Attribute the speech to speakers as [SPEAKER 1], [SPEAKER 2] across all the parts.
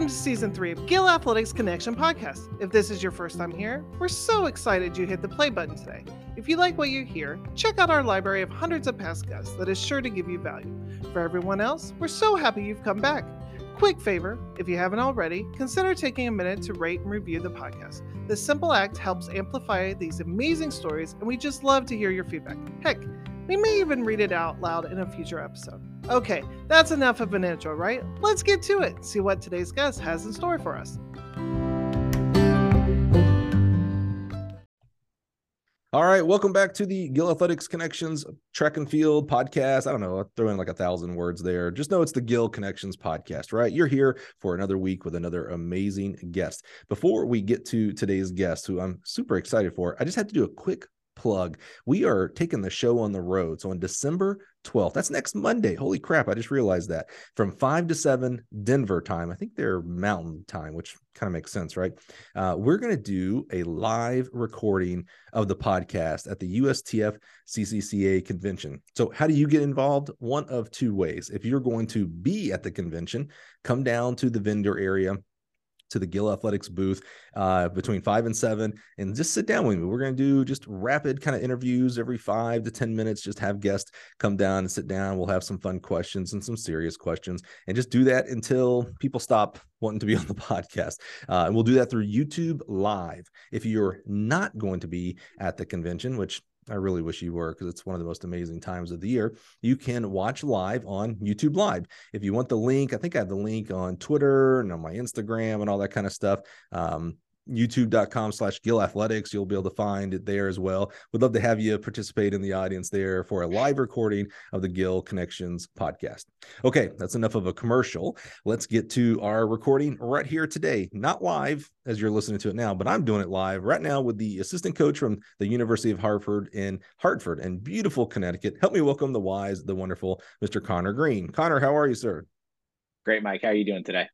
[SPEAKER 1] Welcome to season three of Gill Athletics Connection podcast. If this is your first time here, we're so excited you hit the play button today. If you like what you hear, check out our library of hundreds of past guests that is sure to give you value. For everyone else, we're so happy you've come back. Quick favor, if you haven't already, consider taking a minute to rate and review the podcast. This simple act helps amplify these amazing stories, and we just love to hear your feedback. Heck, we may even read it out loud in a future episode. Okay, that's enough of an intro, right? Let's get to it. See what today's guest has in store for us.
[SPEAKER 2] All right, welcome back to the Gill Athletics Connections Track and Field podcast. I don't know, I'll throw in like a thousand words there. Just know it's the Gill Connections podcast, right? You're here for another week with another amazing guest. Before we get to today's guest, who I'm super excited for, I just had to do a quick plug. We are taking the show on the road. So on December 12th, that's next Monday. Holy crap, I just realized that. From 5 to 7 Denver time. I think they're mountain time, which kind of makes sense, right? Uh, we're going to do a live recording of the podcast at the USTF CCCA convention. So, how do you get involved? One of two ways. If you're going to be at the convention, come down to the vendor area to the Gill Athletics booth uh, between five and seven and just sit down with me. We're going to do just rapid kind of interviews every five to 10 minutes. Just have guests come down and sit down. We'll have some fun questions and some serious questions and just do that until people stop wanting to be on the podcast. Uh, and we'll do that through YouTube Live. If you're not going to be at the convention, which I really wish you were because it's one of the most amazing times of the year. You can watch live on YouTube Live. If you want the link, I think I have the link on Twitter and on my Instagram and all that kind of stuff. Um, youtube.com slash gill athletics. You'll be able to find it there as well. We'd love to have you participate in the audience there for a live recording of the gill connections podcast. Okay that's enough of a commercial. Let's get to our recording right here today. Not live as you're listening to it now but i'm doing it live right now with the assistant coach from the university of hartford in hartford and beautiful connecticut. Help me welcome the wise the wonderful mr connor green. Connor how are you sir?
[SPEAKER 3] Great mike. How are you doing today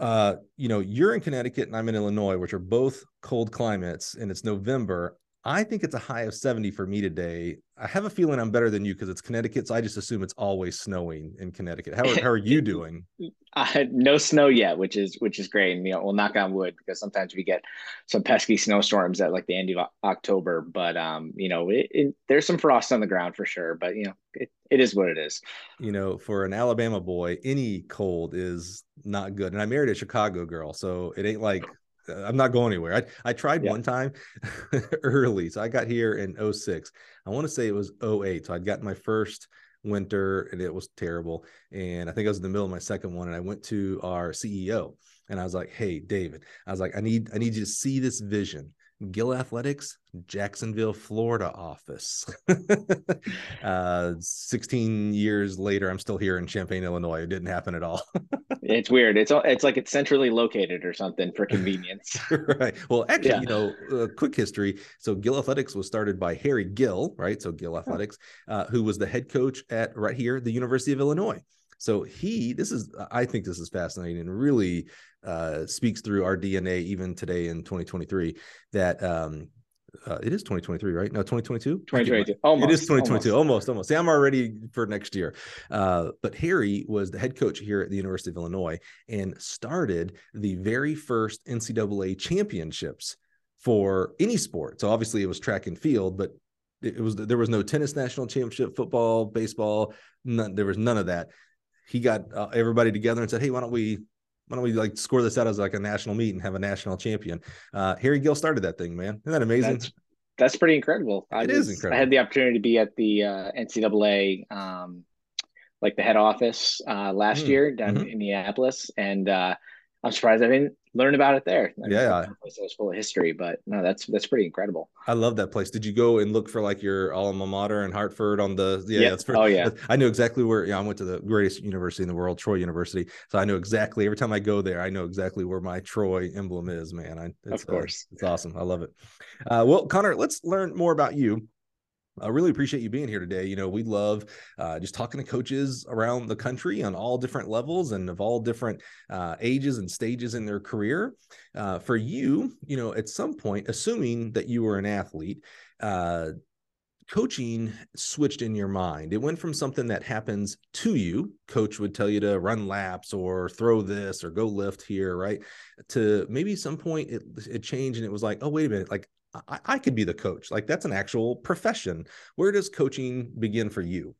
[SPEAKER 2] uh, you know, you're in Connecticut and I'm in Illinois, which are both cold climates, and it's November. I think it's a high of 70 for me today. I have a feeling I'm better than you because it's Connecticut. So I just assume it's always snowing in Connecticut. How, how are you doing?
[SPEAKER 3] Uh, no snow yet, which is which is great. And you know, we'll knock on wood because sometimes we get some pesky snowstorms at like the end of October. But um, you know, it, it, there's some frost on the ground for sure. But you know, it, it is what it is.
[SPEAKER 2] You know, for an Alabama boy, any cold is not good. And I married a Chicago girl, so it ain't like I'm not going anywhere. I, I tried yeah. one time early. So I got here in 06. I want to say it was 08. So I'd gotten my first winter and it was terrible. And I think I was in the middle of my second one. And I went to our CEO and I was like, Hey, David, I was like, I need, I need you to see this vision. Gill Athletics, Jacksonville, Florida office. uh, 16 years later, I'm still here in Champaign, Illinois. It didn't happen at all.
[SPEAKER 3] it's weird. It's it's like it's centrally located or something for convenience.
[SPEAKER 2] right. Well, actually, yeah. you know, uh, quick history. So Gill Athletics was started by Harry Gill, right? So Gill Athletics, uh, who was the head coach at right here, the University of Illinois. So he, this is, I think this is fascinating and really uh, speaks through our DNA even today in 2023 that um, uh, it is 2023, right? No, 2022.
[SPEAKER 3] 2022. Almost.
[SPEAKER 2] It is 2022. Almost. almost, almost. See, I'm already for next year. Uh, but Harry was the head coach here at the University of Illinois and started the very first NCAA championships for any sport. So obviously it was track and field, but it was there was no tennis national championship, football, baseball. None, there was none of that. He got uh, everybody together and said, "Hey, why don't we why don't we like score this out as like a national meet and have a national champion? Uh, Harry Gill started that thing, man. Isn't that amazing?
[SPEAKER 3] That's, that's pretty incredible.
[SPEAKER 2] I it was, is incredible.
[SPEAKER 3] I had the opportunity to be at the uh, NCAA, um, like the head office uh, last mm. year down mm-hmm. in Indianapolis, and uh, I'm surprised I didn't learn about it there. I
[SPEAKER 2] yeah,
[SPEAKER 3] it was full of history, but no, that's that's pretty incredible.
[SPEAKER 2] I love that place. Did you go and look for like your alma mater in Hartford on the? Yeah,
[SPEAKER 3] yep. that's pretty, oh yeah.
[SPEAKER 2] I knew exactly where. Yeah, I went to the greatest university in the world, Troy University. So I know exactly every time I go there, I know exactly where my Troy emblem is. Man, I,
[SPEAKER 3] of uh, course,
[SPEAKER 2] uh, it's awesome. I love it. Uh, well, Connor, let's learn more about you. I really appreciate you being here today. You know, we love uh, just talking to coaches around the country on all different levels and of all different uh, ages and stages in their career. Uh, for you, you know, at some point, assuming that you were an athlete, uh, coaching switched in your mind. It went from something that happens to you, coach would tell you to run laps or throw this or go lift here, right? To maybe some point it, it changed and it was like, oh, wait a minute, like I, I could be the coach. Like that's an actual profession. Where does coaching begin for you?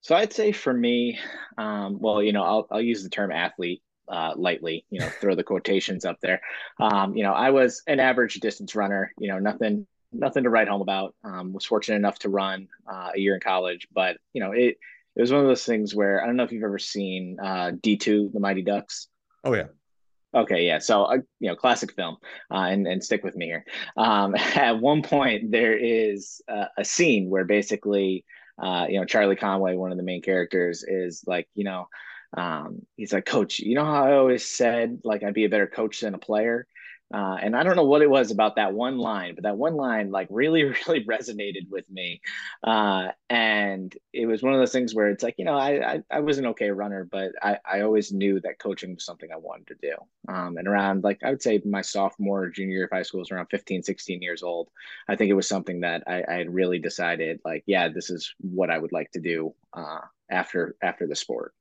[SPEAKER 3] So I'd say for me, um, well, you know, I'll, I'll use the term athlete uh, lightly, you know, throw the quotations up there. Um, you know, I was an average distance runner, you know, nothing, nothing to write home about. Um, was fortunate enough to run uh, a year in college, but you know, it, it was one of those things where I don't know if you've ever seen uh, D2, the Mighty Ducks.
[SPEAKER 2] Oh yeah.
[SPEAKER 3] Okay, yeah. So, uh, you know, classic film, uh, and and stick with me here. Um, at one point, there is uh, a scene where basically, uh, you know, Charlie Conway, one of the main characters, is like, you know, um, he's like, Coach, you know how I always said like I'd be a better coach than a player. Uh, and I don't know what it was about that one line, but that one line like really, really resonated with me. Uh, and it was one of those things where it's like, you know, I, I, I was an okay runner, but I, I always knew that coaching was something I wanted to do. Um, and around like, I would say my sophomore, junior year of high school was around 15, 16 years old. I think it was something that I, I had really decided like, yeah, this is what I would like to do uh, after, after the sport.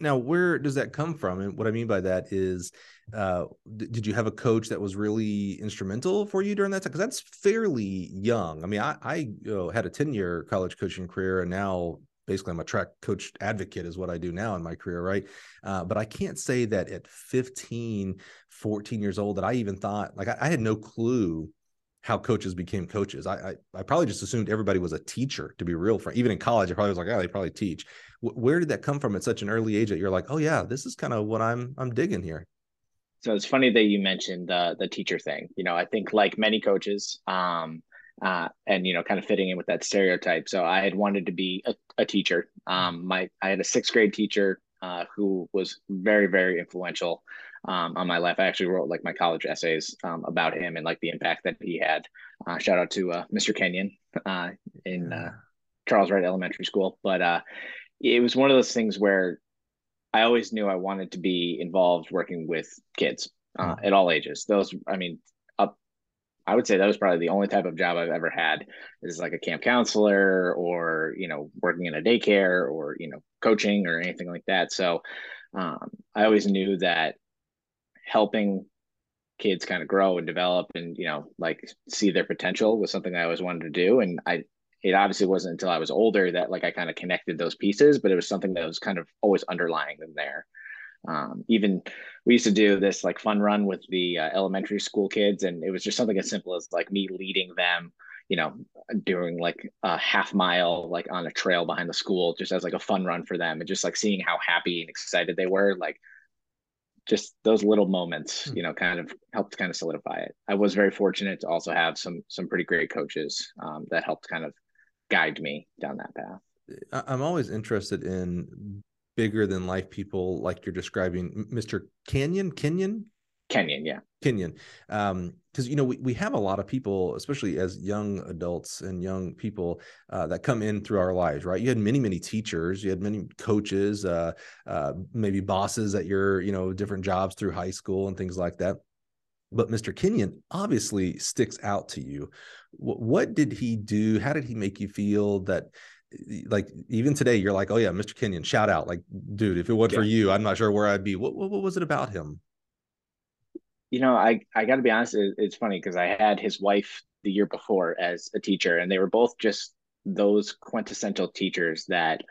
[SPEAKER 2] Now, where does that come from? And what I mean by that is, uh, did you have a coach that was really instrumental for you during that time? Because that's fairly young. I mean, I, I you know, had a 10 year college coaching career and now basically I'm a track coach advocate is what I do now in my career, right? Uh, but I can't say that at 15, 14 years old that I even thought, like, I, I had no clue how coaches became coaches. I, I, I probably just assumed everybody was a teacher. To be real, for even in college, I probably was like, oh, they probably teach. W- where did that come from at such an early age that you're like, oh yeah, this is kind of what I'm I'm digging here.
[SPEAKER 3] So it's funny that you mentioned the the teacher thing. You know, I think like many coaches, um, uh, and you know, kind of fitting in with that stereotype. So I had wanted to be a, a teacher. Um, my I had a sixth grade teacher uh, who was very very influential um, on my life. I actually wrote like my college essays um, about him and like the impact that he had. Uh, shout out to uh, Mr. Kenyon uh, in uh, Charles Wright Elementary School. But uh, it was one of those things where I always knew I wanted to be involved working with kids mm-hmm. at all ages. Those, I mean, up. I would say that was probably the only type of job I've ever had is like a camp counselor or you know working in a daycare or you know coaching or anything like that. So um, I always knew that helping kids kind of grow and develop and you know like see their potential was something I always wanted to do. And I it obviously wasn't until I was older that like I kind of connected those pieces but it was something that was kind of always underlying them there. Um, even we used to do this like fun run with the uh, elementary school kids and it was just something as simple as like me leading them you know doing like a half mile like on a trail behind the school just as like a fun run for them and just like seeing how happy and excited they were like just those little moments, hmm. you know, kind of helped kind of solidify it. I was very fortunate to also have some some pretty great coaches um, that helped kind of guide me down that path.
[SPEAKER 2] I'm always interested in bigger than life people like you're describing, Mr. Canyon, Kenyon,
[SPEAKER 3] Kenyon, yeah.
[SPEAKER 2] Kenyon. Um, because you know we, we have a lot of people especially as young adults and young people uh, that come in through our lives right? You had many many teachers you had many coaches uh, uh, maybe bosses at your you know different jobs through high school and things like that. But mr kenyon obviously sticks out to you. W- what did he do? How did he make you feel that like even today you're like oh yeah mr kenyon shout out. Like dude if it wasn't yeah. for you i'm not sure where i'd be. What, what, what was it about him
[SPEAKER 3] you know, I I got to be honest. It, it's funny because I had his wife the year before as a teacher, and they were both just those quintessential teachers that,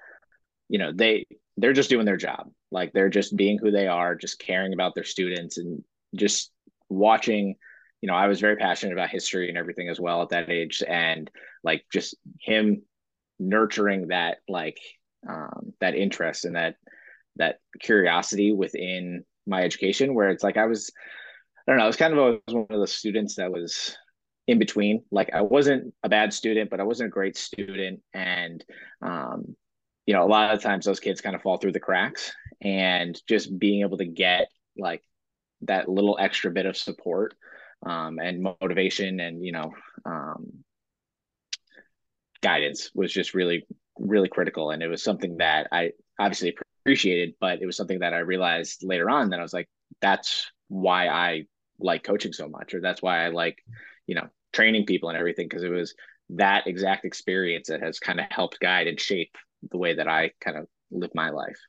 [SPEAKER 3] you know, they they're just doing their job. Like they're just being who they are, just caring about their students, and just watching. You know, I was very passionate about history and everything as well at that age, and like just him nurturing that like um, that interest and that that curiosity within my education where it's like I was I don't know. I was kind of always one of the students that was in between. Like I wasn't a bad student, but I wasn't a great student. And, um, you know, a lot of times those kids kind of fall through the cracks and just being able to get like that little extra bit of support um, and motivation and, you know, um, guidance was just really, really critical. And it was something that I obviously appreciated, but it was something that I realized later on that I was like, that's why I like coaching so much, or that's why I like, you know, training people and everything because it was that exact experience that has kind of helped guide and shape the way that I kind of live my life.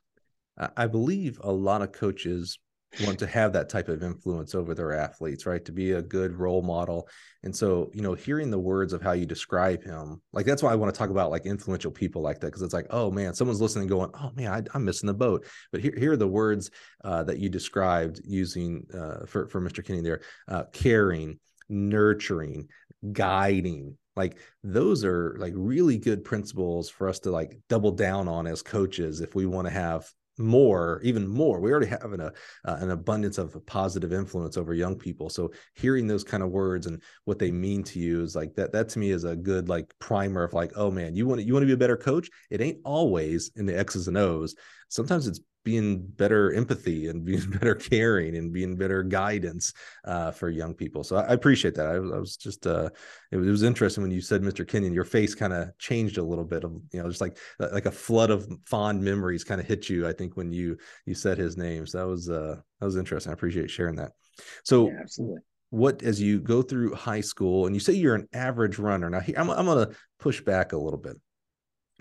[SPEAKER 2] I believe a lot of coaches want to have that type of influence over their athletes, right? To be a good role model. And so, you know, hearing the words of how you describe him, like that's why I want to talk about like influential people like that, because it's like, oh man, someone's listening going, oh man, I, am missing the boat. But here, here are the words uh, that you described using uh, for, for Mr. Kinney there uh, caring, nurturing, guiding, like those are like really good principles for us to like double down on as coaches if we want to have more even more. We already have an, uh, an abundance of positive influence over young people. So hearing those kind of words and what they mean to you is like that that to me is a good like primer of like oh man you want to you want to be a better coach? It ain't always in the x's and o's. Sometimes it's being better empathy and being better caring and being better guidance uh, for young people. So I, I appreciate that. I, I, was just, uh, it, was, it was interesting when you said Mr. Kenyon, your face kind of changed a little bit of, you know, just like, uh, like a flood of fond memories kind of hit you. I think when you, you said his name. So that was, uh, that was interesting. I appreciate sharing that. So yeah, absolutely. What as you go through high school and you say you're an average runner. Now here I'm, I'm going to push back a little bit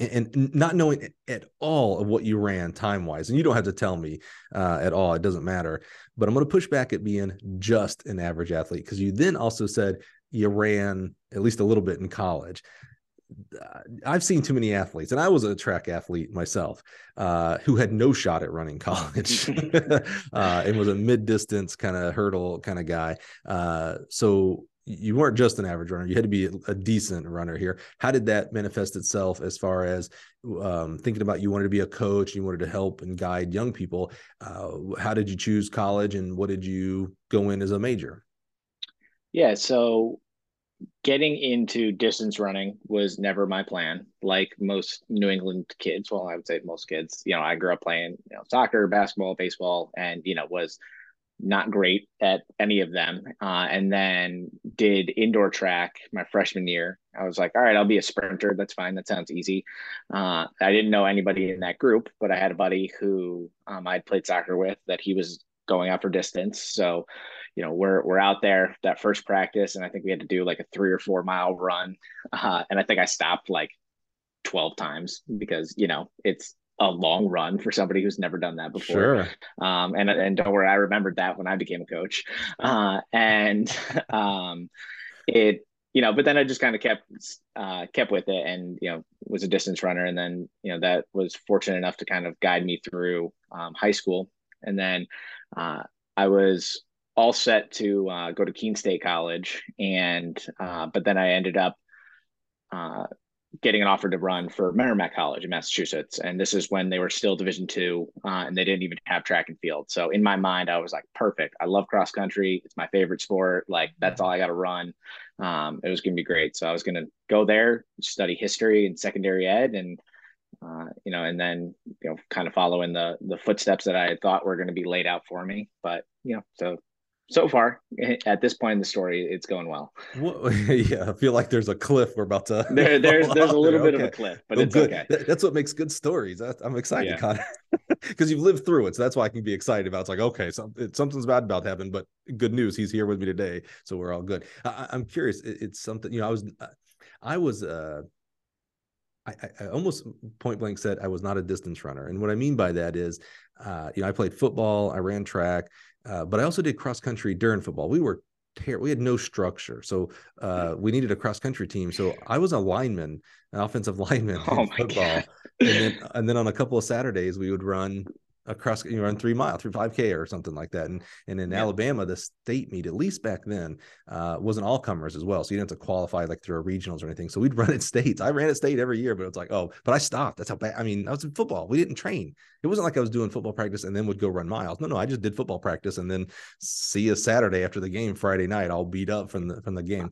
[SPEAKER 2] and not knowing at all of what you ran time wise and you don't have to tell me uh, at all it doesn't matter but i'm going to push back at being just an average athlete because you then also said you ran at least a little bit in college uh, I've seen too many athletes, and I was a track athlete myself, uh, who had no shot at running college, uh, and was a mid-distance kind of hurdle kind of guy. Uh, so you weren't just an average runner. You had to be a, decent runner here. How did that manifest itself as far as um, thinking about you wanted to be a coach you wanted to help and guide young people? Uh, how did you choose college and what did you go in as a major?
[SPEAKER 3] Yeah so getting into distance running was never my plan like most new england kids. Well i would say most kids. You know i grew up playing you know soccer basketball baseball and you know was not great at any of them. Uh, and then did indoor track my freshman year. I was like, all right, I'll be a sprinter. That's fine. That sounds easy. Uh, I didn't know anybody in that group, but I had a buddy who um, I'd played soccer with that he was going out for distance. So, you know, we're we're out there that first practice, and I think we had to do like a three or four mile run. Uh, and I think I stopped like 12 times because you know it's a long run for somebody who's never done that before. Sure. Um, and and don't worry, I remembered that when I became a coach. Uh, and um, it you know, but then I just kind of kept uh, kept with it, and you know, was a distance runner, and then you know that was fortunate enough to kind of guide me through um, high school, and then uh, I was all set to uh, go to Keene State College, and uh, but then I ended up uh, getting an offer to run for Merrimack College in Massachusetts, and this is when they were still Division two, uh, and they didn't even have track and field. So in my mind, I was like, perfect. I love cross country. It's my favorite sport. Like that's all I got to run. Um, it was going to be great. So I was going to go there, study history and secondary ed, and uh, you know, and then you know, kind of follow in the the footsteps that I thought were going to be laid out for me. But you know, so so far at this point in the story it's going well
[SPEAKER 2] yeah i feel like there's a cliff we're about to
[SPEAKER 3] there, there's there's a little bit okay. of a cliff but oh, it's good. okay
[SPEAKER 2] that's what makes good stories i'm excited yeah. connor because you've lived through it so that's why i can be excited about it's like okay something's bad about to happen but good news he's here with me today so we're all good I, am curious it, it's something you know i was i was uh I, I, almost point blank said I was not a distance runner. And what I mean by that is, uh, you know, I played football, I ran track, uh, but I also did cross country during football. We were terrible. We had no structure, so uh, we needed a cross country team. So I was a lineman, an offensive lineman oh in football, and then and then on a couple of Saturdays we would run across you run three mile through 5k or something like that. And and in yeah. alabama the state meet at least back then uh wasn't all comers as well. So you didn't have to qualify like through a regionals or anything. So we'd run at states. I ran at state every year but it's like oh but i stopped. That's how bad i mean i was in football. We didn't train. It wasn't like i was doing football practice and then would go run miles. No no i just did football practice and then see a saturday after the game friday night all beat up from the from the game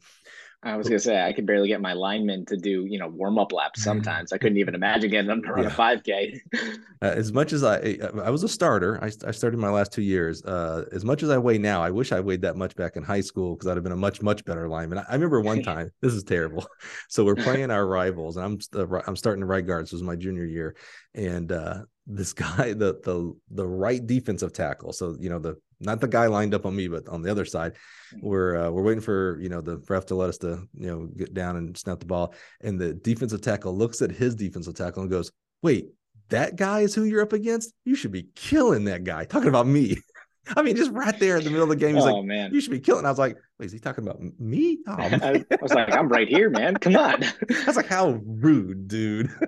[SPEAKER 3] I was gonna say I could barely get my linemen to do you know warm up laps. Sometimes I couldn't even imagine getting them to run yeah. a five k.
[SPEAKER 2] uh, as much as I I was a starter, I, I started my last two years. Uh, as much as I weigh now, I wish I weighed that much back in high school because I'd have been a much much better lineman. I, I remember one time. this is terrible. So we're playing our rivals, and I'm uh, I'm starting to right guard. This was my junior year, and uh, this guy, the the the right defensive tackle, so you know the not the guy lined up on me, but on the other side. We're uh, we're waiting for you know the ref to let us to you know get down and snap the ball, and the defensive tackle looks at his defensive tackle and goes, "Wait, that guy is who you're up against. You should be killing that guy." Talking about me. I mean, just right there in the middle of the game, he's
[SPEAKER 3] oh
[SPEAKER 2] like,
[SPEAKER 3] man,
[SPEAKER 2] "You should be killing." I was like, "Wait, is he talking about me?" Oh,
[SPEAKER 3] I, was like, I'm right here, man. Come on.
[SPEAKER 2] I was like, "How rude, dude."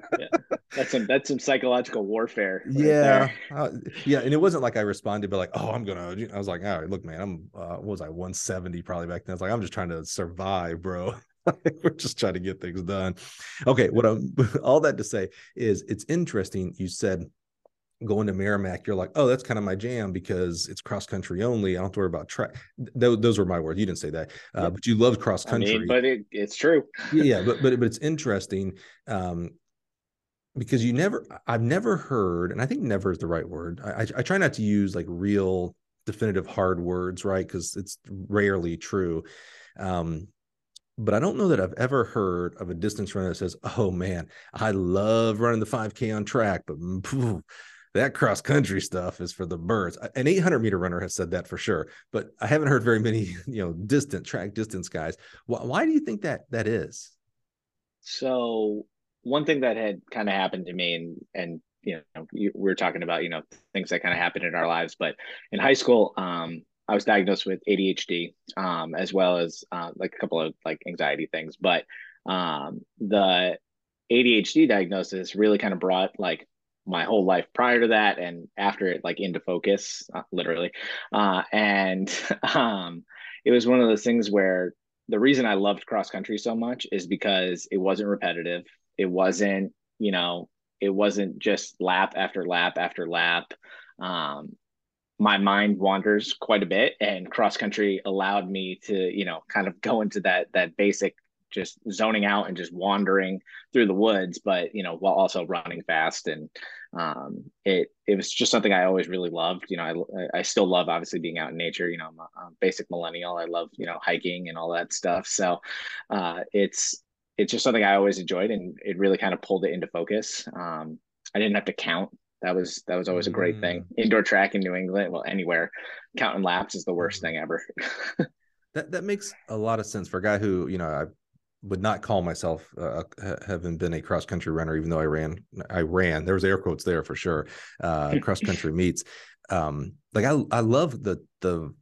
[SPEAKER 3] That's some that's some psychological warfare. right
[SPEAKER 2] yeah, uh, yeah, and it wasn't like I responded, but like, "Oh, I'm gonna." I was like, "All right, look, man, I'm uh, what was I 170 probably back then." I was like, "I'm just trying to survive, bro." We're just trying to get things done. Okay, what I'm all that to say is it's interesting. You said going to Merrimack, you're like, oh, that's kind of my jam because it's cross country only. I don't have to worry about track. Th- those were my words. You didn't say that, uh,
[SPEAKER 3] Yeah.
[SPEAKER 2] but you loved cross
[SPEAKER 3] I
[SPEAKER 2] country.
[SPEAKER 3] mean, but it, it's true.
[SPEAKER 2] yeah, but but but it's interesting um, because you never. I've never heard, and I think never is the right word. I I, I try not to use like real definitive hard words, right? Because it's rarely true. Um, but I don't know that I've ever heard of a distance runner that says, "Oh man, I love running the 5K on track, but phew, that cross country stuff is for the birds." An 800 meter runner has said that for sure, but I haven't heard very many, you know, distant track distance guys. Why, why do you think that that is?
[SPEAKER 3] So one thing that had kind of happened to me, and and you know, were talking about you know things that kind of happen in our lives, but in high school, um, I was diagnosed with ADHD, um, as well as uh, like a couple of like anxiety things. But um, the ADHD diagnosis really kind of brought like my whole life prior to that and after it like into focus, uh, literally. Uh, and um, it was one of those things where the reason I loved cross country so much is because it wasn't repetitive. It wasn't, you know, it wasn't just lap after lap after lap. Um, my mind wanders quite a bit, and cross country allowed me to, you know, kind of go into that that basic just zoning out and just wandering through the woods, but you know, while also running fast. And um, it it was just something I always really loved. You know, I I still love obviously being out in nature. You know, I'm a, a basic millennial. I love you know hiking and all that stuff. So uh, it's it's just something I always enjoyed, and it really kind of pulled it into focus. Um, I didn't have to count. That was that was always a great thing. Indoor track in New England, well, anywhere, counting laps is the worst thing ever.
[SPEAKER 2] That that makes a lot of sense for a guy who you know I would not call myself uh, having been a cross country runner, even though I ran. I ran. There was air quotes there for sure. Uh, cross country meets. Um, like I I love the the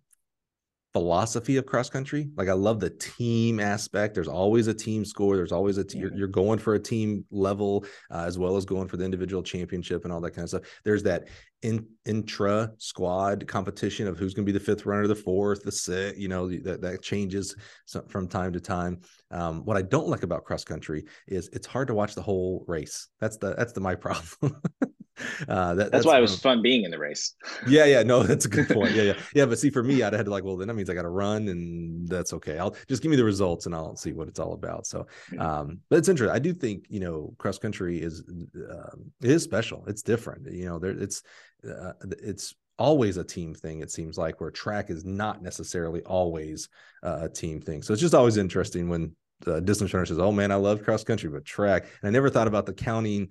[SPEAKER 2] philosophy of cross country. Like I love the team aspect. There's always a team score. There's always a t- you're, you're going for a team level uh, as well as going for the individual championship and all that kind of stuff. There's that in intra squad competition of who's going to be the fifth runner, the fourth, the sixth. You know that that changes from time to time. Um, what I don't like about cross country is it's hard to watch the whole race. That's the that's the my problem.
[SPEAKER 3] Uh, that, that's, that's, why it was um, fun being in the race.
[SPEAKER 2] yeah, yeah, no, that's a good point. Yeah, yeah, yeah. But see, for me, I'd had to like, well, then that means I got to run, and that's okay. I'll just give me the results, and I'll see what it's all about. So, um, but it's interesting. I do think you know, cross country is uh, it is special. It's different. You know, there it's uh, it's always a team thing. It seems like where track is not necessarily always uh, a team thing. So it's just always interesting when the distance runner says, "Oh man, I love cross country, but track." And I never thought about the counting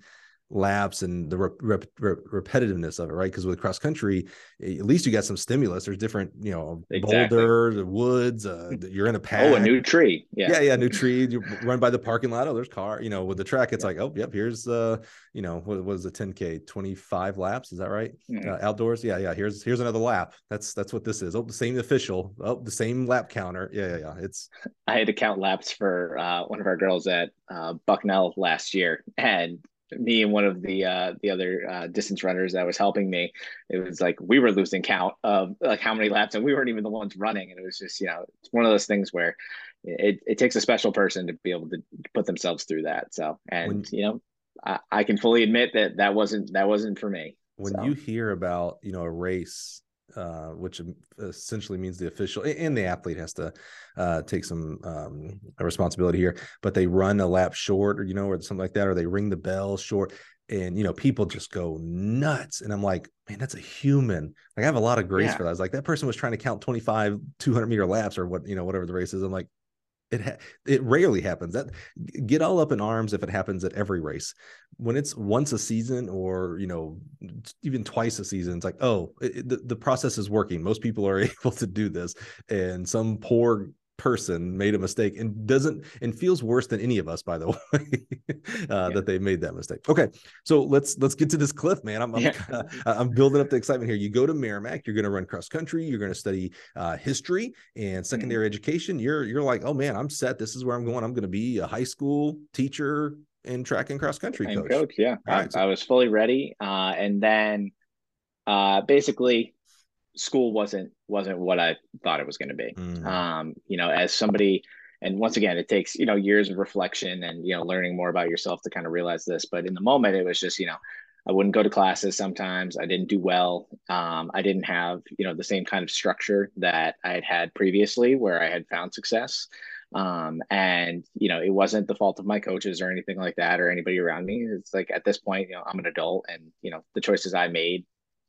[SPEAKER 2] laps and the rep, rep, rep, repetitiveness of it, right? Because with cross country, at least you got some stimulus. There's different, you know, exactly. boulder, the woods. Uh, you're in a path.
[SPEAKER 3] Oh, a new tree. Yeah,
[SPEAKER 2] yeah, yeah, new tree. You run by the parking lot. Oh, there's car. You know, with the track, it's yeah. like, oh, yep. Here's, uh, you know, what was the 10k? 25 laps. Is that right? Mm-hmm. Uh, outdoors. Yeah, yeah. Here's here's another lap. That's that's what this is. Oh, the same official. Oh, the same lap counter. Yeah, yeah, yeah. It's.
[SPEAKER 3] I had to count laps for uh, one of our girls at uh, Bucknell last year, and me and one of the uh the other uh distance runners that was helping me it was like we were losing count of like how many laps and we weren't even the ones running. And it was just you know it's one of those things where it, it takes a special person to be able to put themselves through that. So and when, you know I, I can fully admit that that wasn't that wasn't for me.
[SPEAKER 2] When
[SPEAKER 3] so.
[SPEAKER 2] you hear about you know a race uh, which essentially means the official and the athlete has to uh, take some um, responsibility here. But they run a lap short, or you know, or something like that, or they ring the bell short, and you know, people just go nuts. And I'm like, man, that's a human. Like I have a lot of grace yeah. for that. I was like, that person was trying to count 25, 200 meter laps, or what you know, whatever the race is. I'm like, it ha- it rarely happens. That get all up in arms if it happens at every race. When it's once a season or you know even twice a season it's like oh it, the, the process is working most people are able to do this and some poor person made a mistake and doesn't and feels worse than any of us by the way uh, yeah. that they made that mistake okay so let's let's get to this cliff man i'm I'm, yeah. uh, I'm building up the excitement here you go to merrimack you're going to run cross country you're going to study uh, history and mm-hmm. secondary mm-hmm. education you're you're like oh man i'm set this is where i'm going i'm going to be a high school teacher and track and cross country coach.
[SPEAKER 3] coach yeah I, right, so- I was fully ready uh, and then uh, basically school wasn't wasn't what I thought it was going to be. Mm. Um, you know, as somebody, and once again, it takes you know years of reflection and you know learning more about yourself to kind of realize this. But in the moment, it was just you know I wouldn't go to classes sometimes. I didn't do well. Um, I didn't have you know the same kind of structure that I had had previously, where I had found success. Um, and you know, it wasn't the fault of my coaches or anything like that, or anybody around me. It's like at this point, you know, I'm an adult, and you know, the choices I made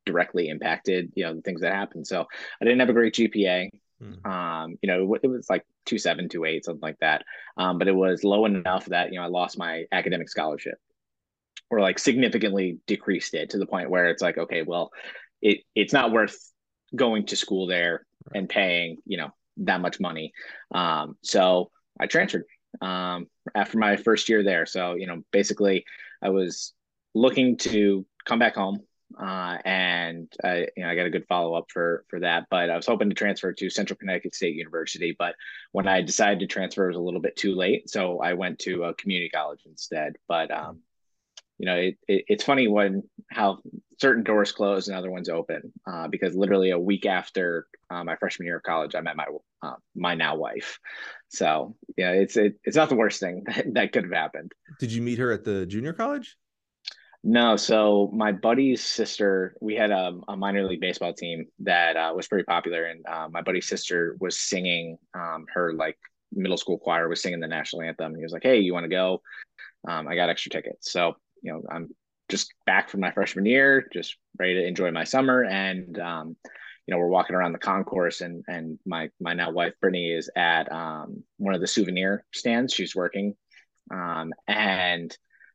[SPEAKER 3] directly impacted you know the things that happened. So i didn't have a great gpa mm. um you know it, was like two seven two eight something like that. Um but it was low enough that you know i lost my academic scholarship or like significantly decreased it to the point where it's like okay well it it's not worth going to school there and paying you know that much money. Um so i transferred um after my first year there. So you know basically i was looking to come back home uh, and I, you know, I got a good follow up for for that. But I was hoping to transfer to Central Connecticut State University, but when I decided to transfer, it was a little bit too late, so I went to a community college instead. But um, you know, it, it, it's funny when how certain doors close and other ones open. Uh, because literally a week after uh, my freshman year of college, I met my uh, my now wife. So yeah, it's it, it's not the worst thing that, that could have happened.
[SPEAKER 2] Did you meet her at the junior college?
[SPEAKER 3] No, so my buddy's sister, we had a, a minor league baseball team that uh, was pretty popular, and uh, my buddy's sister was singing um, her like middle school choir was singing the national anthem. He was like, "Hey, you want to go?" Um, I got extra tickets, so you know I'm just back from my freshman year, just ready to enjoy my summer, and um, you know we're walking around the concourse, and and my my now wife Brittany is at um, one of the souvenir stands. She's working, um, and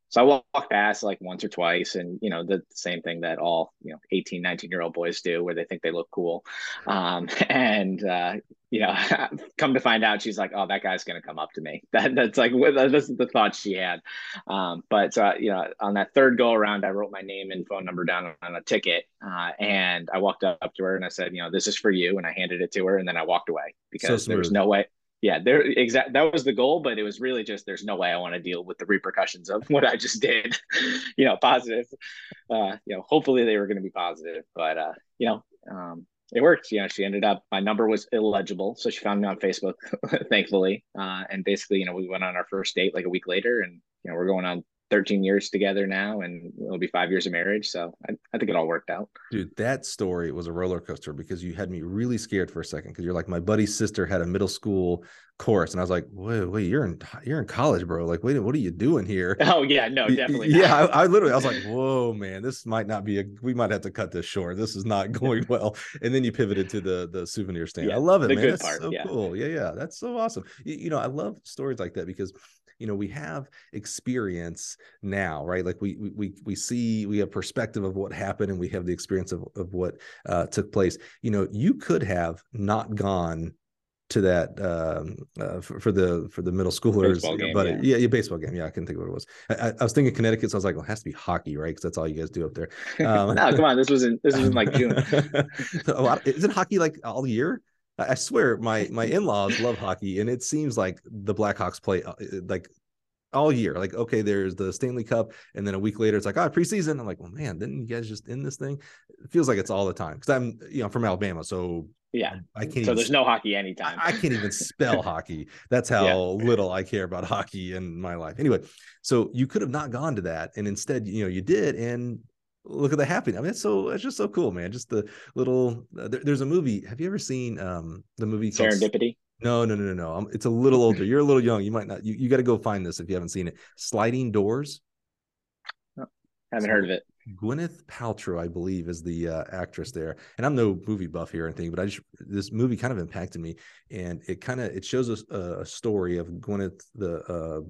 [SPEAKER 3] so I walk past like once or twice and, you know, the, same thing that all, you know, 18, 19 year old boys do where they think they look cool. Um, and, uh, you know, come to find out, she's like, "Oh, that guy's gonna come up to me." That that's like that's the thought she had. Um, but so you know, on that third go around, I wrote my name and phone number down on a ticket, uh, and I walked up to her and I said, "You know, this is for you," and I handed it to her, and then I walked away because so there was no way yeah, there exact that was the goal, but it was really just there's no way I want to deal with the repercussions of what I just did. you know, positive. Uh, you know, hopefully they were going to be positive, but uh, you know, um, it worked. You know, she ended up my number was illegible, so she found me on Facebook, thankfully. Uh, and basically, you know, we went on our first date like a week later, and you know, we're going on 13 years together now and it'll be five years of marriage. So I, I, think it all worked out.
[SPEAKER 2] Dude that story was a roller coaster because you had me really scared for a second because you're like my buddy's sister had a middle school course and i was like wait wait you're in you're in college bro. Like wait what are you doing here?
[SPEAKER 3] Oh yeah no definitely
[SPEAKER 2] yeah I, I, literally i was like whoa man this might not be a we might have to cut this short. This is not going well. And then you pivoted to the the souvenir stand. Yeah, i love it man. that's part, so yeah. cool. Yeah yeah that's so awesome. You, you know i love stories like that because you know we have experience now right? Like we we we see we have perspective of what happened and we have the experience of, of what uh, took place. You know you could have not gone to that um, uh, for, for, the for the middle schoolers game, but yeah. yeah. yeah baseball game. Yeah i couldn't think of what it was. I, I was thinking connecticut so i was like well it has to be hockey right? Because that's all you guys do up there.
[SPEAKER 3] Um, no come on this was in this was in like june.
[SPEAKER 2] Isn't hockey like all year I swear my my in-laws love hockey and it seems like the Blackhawks play uh, uh, like all year. Like, okay, there's the Stanley Cup, and then a week later it's like, oh, preseason. I'm like, well, man, didn't you guys just end this thing? It feels like it's all the time because I'm, you know, from Alabama, so
[SPEAKER 3] yeah, I can't. So there's no hockey anytime.
[SPEAKER 2] I, I can't even spell hockey. That's how yeah. little I care about hockey in my life. Anyway, so you could have not gone to that, and instead, you know, you did, and look at the happiness. I mean, it's so it's just so cool, man. Just the little. Uh, there, there's a movie. Have you ever seen um the movie
[SPEAKER 3] Serendipity?
[SPEAKER 2] no, no, no, no, no. Um, it's a little older. You're a little young. You might not. You, you got to go find this if you haven't seen it. Sliding Doors.
[SPEAKER 3] Oh, haven't so, heard of it.
[SPEAKER 2] Gwyneth Paltrow, I believe, is the uh, actress there. And I'm no movie buff here or anything, but I just this movie kind of impacted me, and it kind of it shows us a, a, story of Gwyneth, the uh,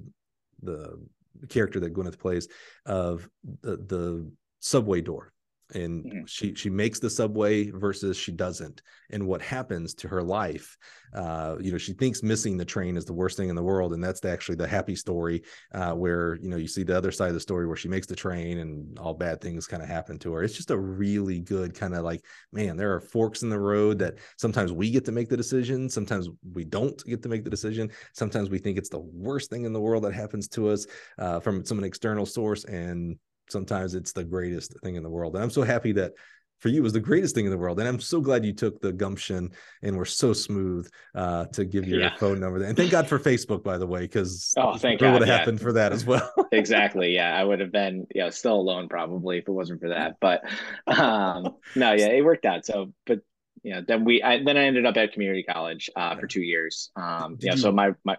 [SPEAKER 2] the character that Gwyneth plays, of the the subway door. And
[SPEAKER 3] Mhm.
[SPEAKER 2] she she makes the subway versus she doesn't. And what happens to her life uh you know she thinks missing the train is the worst thing in the world. And that's the, actually the happy story uh where you know you see the other side of the story where she makes the train and all bad things kind of happen to her. It's just a really good kind of like man there are forks in the road that sometimes we get to make the decision. Sometimes we don't get to make the decision. Sometimes we think it's the worst thing in the world that happens to us uh, from some external source. And sometimes it's the greatest thing in the world. And I'm so happy that for you it was the greatest thing in the world. And I'm so glad you took the gumption and were so smooth uh, to give your
[SPEAKER 3] Yeah.
[SPEAKER 2] phone number. And thank God for Facebook, by the way, because
[SPEAKER 3] Oh, thank
[SPEAKER 2] what would have
[SPEAKER 3] yeah.
[SPEAKER 2] happened for that as well.
[SPEAKER 3] exactly yeah i would have been you know still alone probably if it wasn't for that but um no yeah it worked out so but you know then we I, then i ended up at community college uh for two years um you know
[SPEAKER 2] you-
[SPEAKER 3] so my my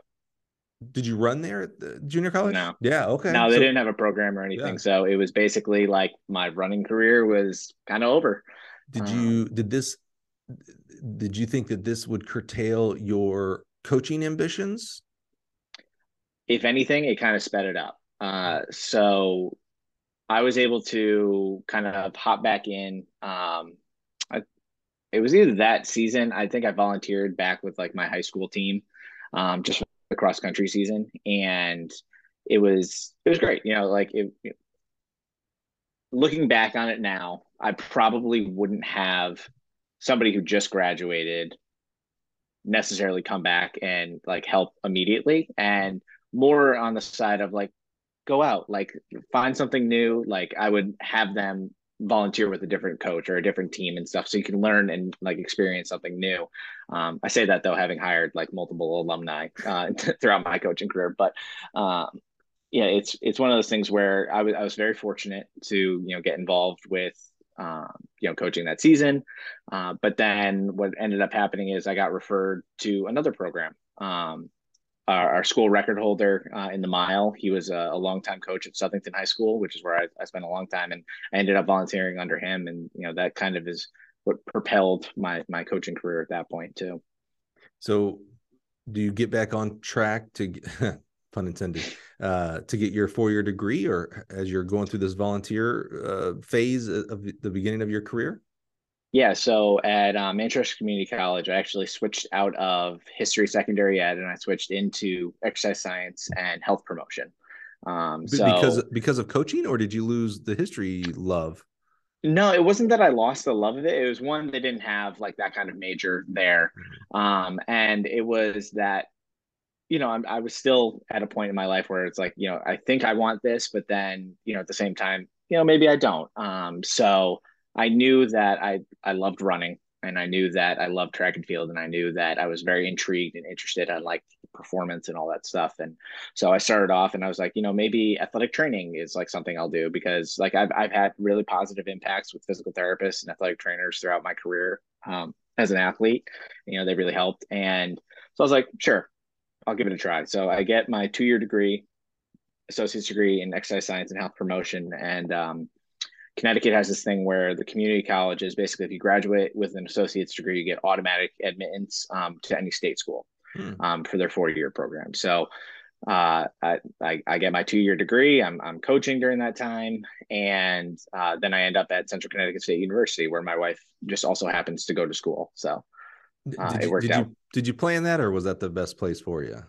[SPEAKER 2] Did you run there at the junior college?
[SPEAKER 3] No.
[SPEAKER 2] Yeah. Okay.
[SPEAKER 3] no they
[SPEAKER 2] So-
[SPEAKER 3] didn't have a program or anything
[SPEAKER 2] Yeah.
[SPEAKER 3] so it was basically like my running career was kind of over
[SPEAKER 2] Did
[SPEAKER 3] Um,
[SPEAKER 2] you did this did you think that this would curtail your coaching ambitions?
[SPEAKER 3] if anything, it kind of sped it up. Uh, so I was able to kind of hop back in. Um, I, it was either that season. I think I volunteered back with like my high school team, um, just for the cross country season, and it was it was great. You know, like it, it- looking back on it now, I probably wouldn't have somebody who just graduated necessarily come back and like help immediately and more on the side of like go out like find something new like i would have them volunteer with a different coach or a different team and stuff. So you can learn and like experience something new. Um, i say that though having hired like multiple alumni uh, throughout my coaching career. But um, yeah it's it's one of those things where I was I was very fortunate to you know get involved with um, you know coaching that season. Uh, but then what ended up happening is i got referred to another program um, our, our school record holder uh, in the mile. He was a, a longtime coach at Southington High School, which is where I, I spent a long time, and I ended up volunteering under him. And you know that kind of is what propelled my my coaching career at that point too.
[SPEAKER 2] So, do you get back on track to, pun intended, uh, to get your four year degree, or as you're going through this volunteer uh, phase of the beginning of your career?
[SPEAKER 3] Yeah, so at um, Manchester Community College, I actually switched out of history secondary ed and I switched into exercise science and health promotion. Um, so
[SPEAKER 2] because because of coaching, or did you lose the history love?
[SPEAKER 3] No, it wasn't that I lost the love of it. It was one they didn't have like that kind of major there. Um, and it was that, you know, I'm, I was still at a point in my life where it's like, you know, I think I want this, but then, you know, at the same time, you know, maybe I don't. Um, so I knew that I, I loved running and I knew that I loved track and field and I knew that I was very intrigued and interested in like performance and all that stuff. And so I started off and I was like, you know, maybe athletic training is like something I'll do because like I've, I've had really positive impacts with physical therapists and athletic trainers throughout my career um, as an athlete. You know, they really helped. And so I was like, sure, I'll give it a try. So I get my two year degree, associate's degree in exercise science and health promotion. And um, Connecticut has this thing where the community colleges basically, if you graduate with an associate's degree, you get automatic admittance um, to any state school
[SPEAKER 2] Hmm.
[SPEAKER 3] um, for their four year program. So uh, I, I, I get my two year degree. I'm, I'm coaching during that time. And uh, then I end up at Central Connecticut State University, where my wife just also happens to go to school. So Uh,
[SPEAKER 2] did
[SPEAKER 3] it worked
[SPEAKER 2] did
[SPEAKER 3] out.
[SPEAKER 2] you did you plan that, or was that the best place for you?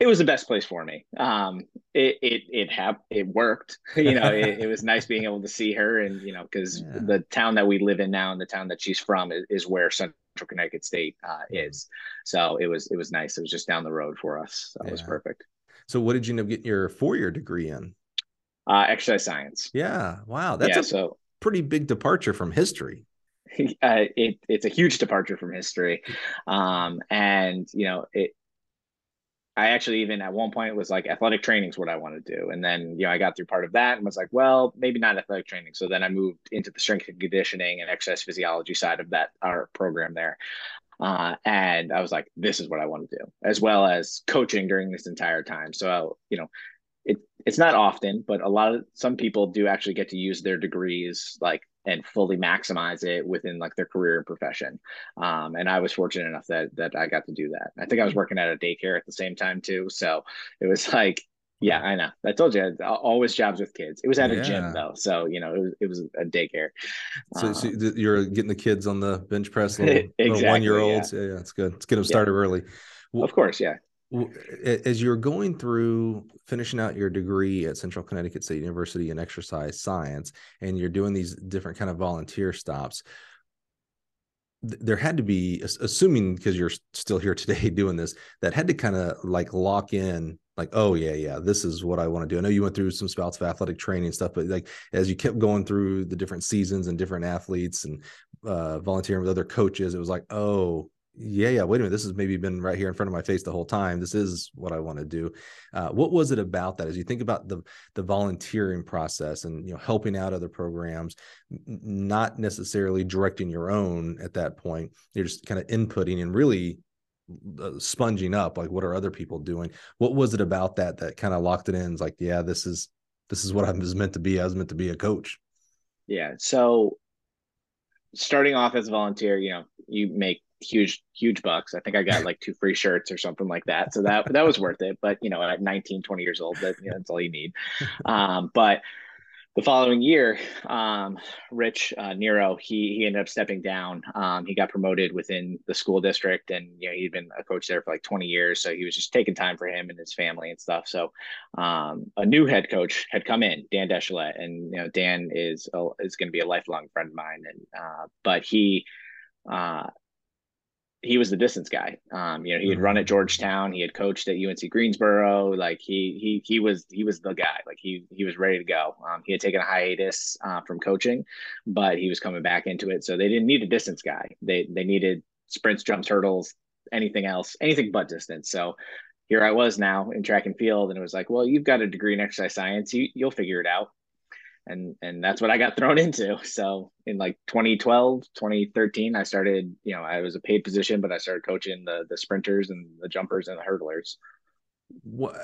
[SPEAKER 3] It was the best place for me. Um, it it it hap- it worked. You know, it, it was nice being able to see her, and you know, because
[SPEAKER 2] Yeah.
[SPEAKER 3] the town that we live in now and the town that she's from is, is where Central Connecticut State uh, is. So it was it was nice. It was just down the road for us. So it was perfect.
[SPEAKER 2] So, what did you end up getting your four year degree in?
[SPEAKER 3] Uh, exercise science.
[SPEAKER 2] Yeah, wow, that's
[SPEAKER 3] yeah.
[SPEAKER 2] a
[SPEAKER 3] So
[SPEAKER 2] pretty big departure from history.
[SPEAKER 3] uh, it it's a huge departure from history, um, and you know it. I actually even at one point was like athletic training is what I want to do, and then you know I got through part of that and was like, well, maybe not athletic training. So then I moved into the strength and conditioning and exercise physiology side of that our program there, uh, and I was like, this is what I want to do, as well as coaching during this entire time. So you know, it it's not often, but a lot of some people do actually get to use their degrees like and fully maximize it within like their career and profession. Um, and I was fortunate enough that that I got to do that. I think I was working at a daycare at the same time too, so it was like Yeah, I know. I told you, I always jobs with kids. It was at
[SPEAKER 2] Yeah.
[SPEAKER 3] a gym though, so you know it was it was a daycare.
[SPEAKER 2] So, so
[SPEAKER 3] Um,
[SPEAKER 2] th- you're getting the kids on the bench press, little,
[SPEAKER 3] Exactly,
[SPEAKER 2] one year olds. Yeah. yeah, it's good. Let's get them
[SPEAKER 3] Yeah.
[SPEAKER 2] started early. Well,
[SPEAKER 3] of course, yeah.
[SPEAKER 2] As you're going through finishing out your degree at Central Connecticut State University in exercise science, and you're doing these different kind of volunteer stops, there had to be, assuming because you're still here today doing this, that had to kind of like lock in, like, oh yeah, yeah, this is what I want to do. I know you went through some spouts of athletic training and stuff, but like as you kept going through the different seasons and different athletes and uh, volunteering with other coaches, it was like, oh yeah, yeah. Wait a minute, this has maybe been right here in front of my face the whole time. This is what I want to do. Uh, what was it about that? As you think about the the volunteering process and you know helping out other programs, not necessarily directing your own at that point. You're just kind of inputting and really uh, sponging up. Like, what are other people doing? What was it about that that kind of locked it in? It's like, yeah, this is this is what I was meant to be. I was meant to be a coach.
[SPEAKER 3] Yeah. So starting off as a volunteer, you know, you make huge, huge bucks. I think I got like two free shirts or something like that. So that that was worth it. But you know, at 19, 20 years old, that you know, that's all you need. Um, but the following year, um, Rich uh, Nero, he he ended up stepping down. Um, he got promoted within the school district, and you know he'd been a coach there for like 20 years. So he was just taking time for him and his family and stuff. So um, a new head coach had come in, Dan Deschelet, and you know Dan is a, is going to be a lifelong friend of mine. And uh, but he uh, he was the distance guy. Um, you know, he had run at Georgetown, he had coached at UNC Greensboro. Like he he he was he was the guy. Like he he was ready to go. Um, he had taken a hiatus uh, from coaching, but he was coming back into it. So they didn't need a distance guy. They they needed sprints, jumps, hurdles, anything else, anything but distance. So here I was now in track and field, and it was like, well, you've got a degree in exercise science, you you'll figure it out and and that's what I got thrown into. So in like 2012, 2013, I started, you know, I was a paid position, but I started coaching the the sprinters and the jumpers and the hurdlers.
[SPEAKER 2] What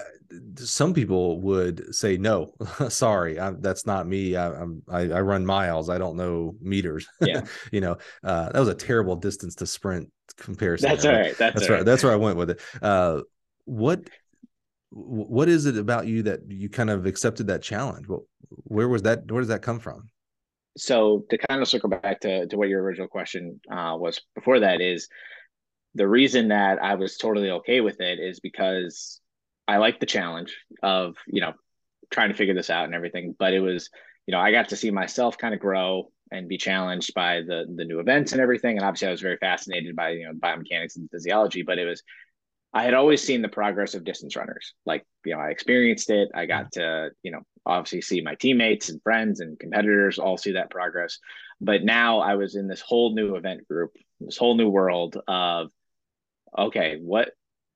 [SPEAKER 2] some people would say, no, sorry, I, that's not me. I, I'm I, I run miles. I don't know meters.
[SPEAKER 3] Yeah.
[SPEAKER 2] you know, uh, that was a terrible distance to sprint comparison.
[SPEAKER 3] That's all right. That's,
[SPEAKER 2] That's
[SPEAKER 3] all
[SPEAKER 2] right. That's where I went with it. Uh, what what is it about you that you kind of accepted that challenge? Well, where was that? Where does that come from?
[SPEAKER 3] so to kind of circle back to, to what your original question uh, was before that is the reason that I was totally okay with it is because I like the challenge of, you know, trying to figure this out and everything. But it was, you know, I got to see myself kind of grow and be challenged by the the new events and everything. And obviously I was very fascinated by, you know, biomechanics and physiology, but it was I had always seen the progress of distance runners. Like, you know, I experienced it. I got to, you know, obviously see my teammates and friends and competitors all see that progress. But now I was in this whole new event group, this whole new world of, okay, what,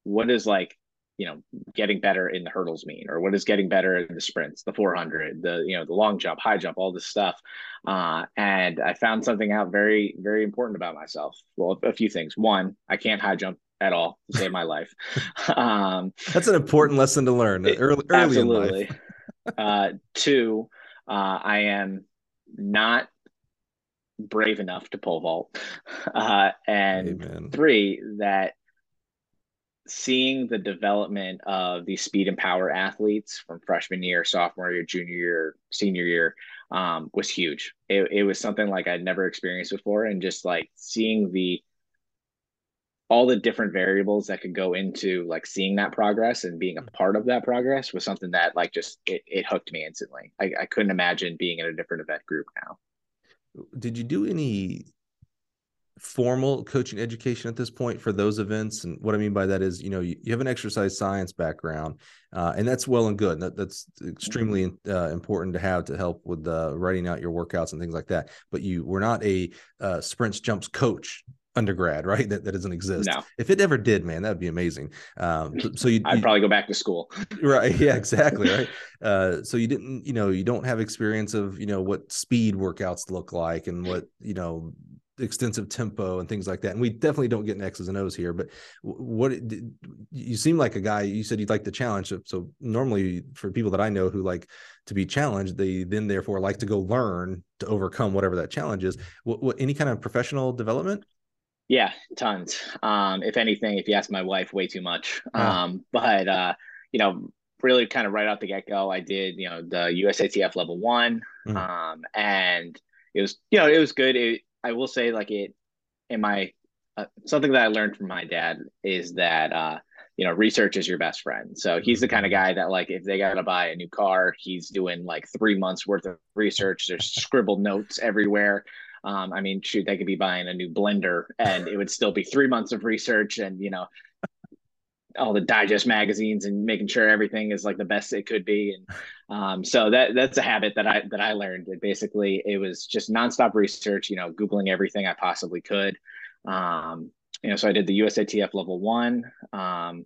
[SPEAKER 3] what is like, you know, getting better in the hurdles mean, or what is getting better in the sprints, the 400, the, you know, the long jump, high jump, all this stuff. Uh, and I found something out very, very important about myself. Well, a few things. One, I can't high jump at all to save my life. Um,
[SPEAKER 2] That's an important lesson to learn early, early in life.
[SPEAKER 3] absolutely. Uh, two, uh, I am not brave enough to pole vault. Uh, and
[SPEAKER 2] Amen.
[SPEAKER 3] three, that seeing the development of these speed and power athletes from freshman year, sophomore year, junior year, senior year um, was huge. It, it was something like I'd never experienced before. And just like seeing the all the different variables that could go into like seeing that progress and being a part of that progress was something that like just it, it hooked me instantly. I, I couldn't imagine being in a different event group now.
[SPEAKER 2] Did you do any formal coaching education at this point for those events? And what I mean by that is, you know, you, you have an exercise science background, uh, and that's well and good. That, that's extremely uh, important to have to help with uh, writing out your workouts and things like that. But you were not a uh, sprints jumps coach undergrad, right? That, that doesn't exist.
[SPEAKER 3] No.
[SPEAKER 2] If it ever did, man, that'd be amazing. Um, so- so you,
[SPEAKER 3] I'd
[SPEAKER 2] you-
[SPEAKER 3] probably go back to school.
[SPEAKER 2] right yeah exactly right uh so you didn't you know you don't have experience of you know what speed workouts look like and what you know extensive tempo and things like that and we definitely don't get in x's and o's here but what did- you seem like a guy you said you'd like the challenge so, so normally for people that i know who like to be challenged they then therefore like to go learn to overcome whatever that challenge is what, what any kind of professional development
[SPEAKER 3] Yeah, tons. Um, if anything, if you ask my wife, way too much.
[SPEAKER 2] Ah.
[SPEAKER 3] Um, but uh, you know, really kind of right out the get go, I did you know the USATF level one, mm-hmm. um, and it was you know it was good. It, I will say like it in my uh, something that I learned from my dad is that uh, you know research is your best friend. So he's the kind of guy that like if they got to buy a new car, he's doing like three months worth of research. There's scribbled notes everywhere. Um, I mean, shoot, they could be buying a new blender and it would still be three months of research and you know all the digest magazines and making sure everything is like the best it could be and um, so that that's a habit that i that i learned it basically it was just nonstop research you know googling everything i possibly could um, you know so i did the usatf level one um,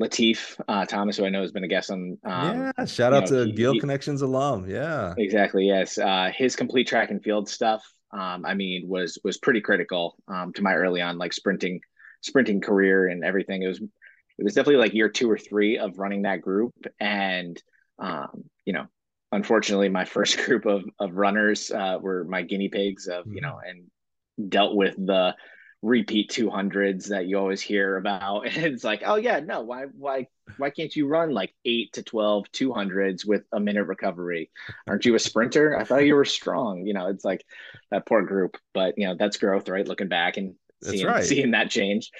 [SPEAKER 3] Latif uh, Thomas, who I know has been a guest on.
[SPEAKER 2] Um, yeah, shout out know, to Gill Connections alum. Yeah,
[SPEAKER 3] exactly. Yes, uh, his complete track and field stuff. Um, I mean, was was pretty critical um, to my early on like sprinting sprinting career and everything. It was it was definitely like year two or three of running that group and um, you know unfortunately my first group of, of runners uh, were my guinea pigs of you know mm-hmm. and dealt with the repeat 200s that you always hear about. And it's like oh yeah no why why why can't you run like 8 to 12 200s with a minute recovery? Aren't you a sprinter? I thought you were strong. You know it's like that poor group. But you know that's growth right? Looking back and seeing, right. seeing that change.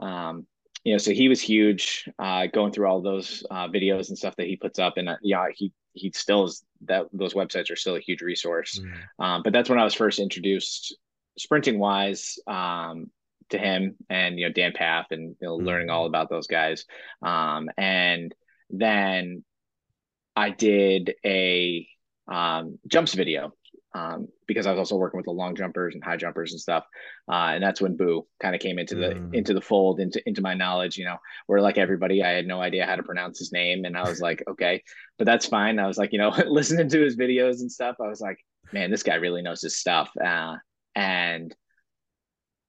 [SPEAKER 3] Um, you know, so he was huge, uh, going through all those uh, videos and stuff that he puts up, and uh, yeah, he he still is that those websites are still a huge resource. Mm. Um, but that's when I was first introduced, sprinting wise, um, to him and you know Dan Pfaff and you know, mm. learning all about those guys. Um, and then I did a um, jumps video um, because I was also working with the long jumpers and high jumpers and stuff. Uh, and that's when Boo kind of came into the mm. into the fold, into into my knowledge. You know, where like everybody, I had no idea how to pronounce his name, and I was like, okay, but that's fine. I was like, you know, listening to his videos and stuff, I was like, man, this guy really knows his stuff. Uh, and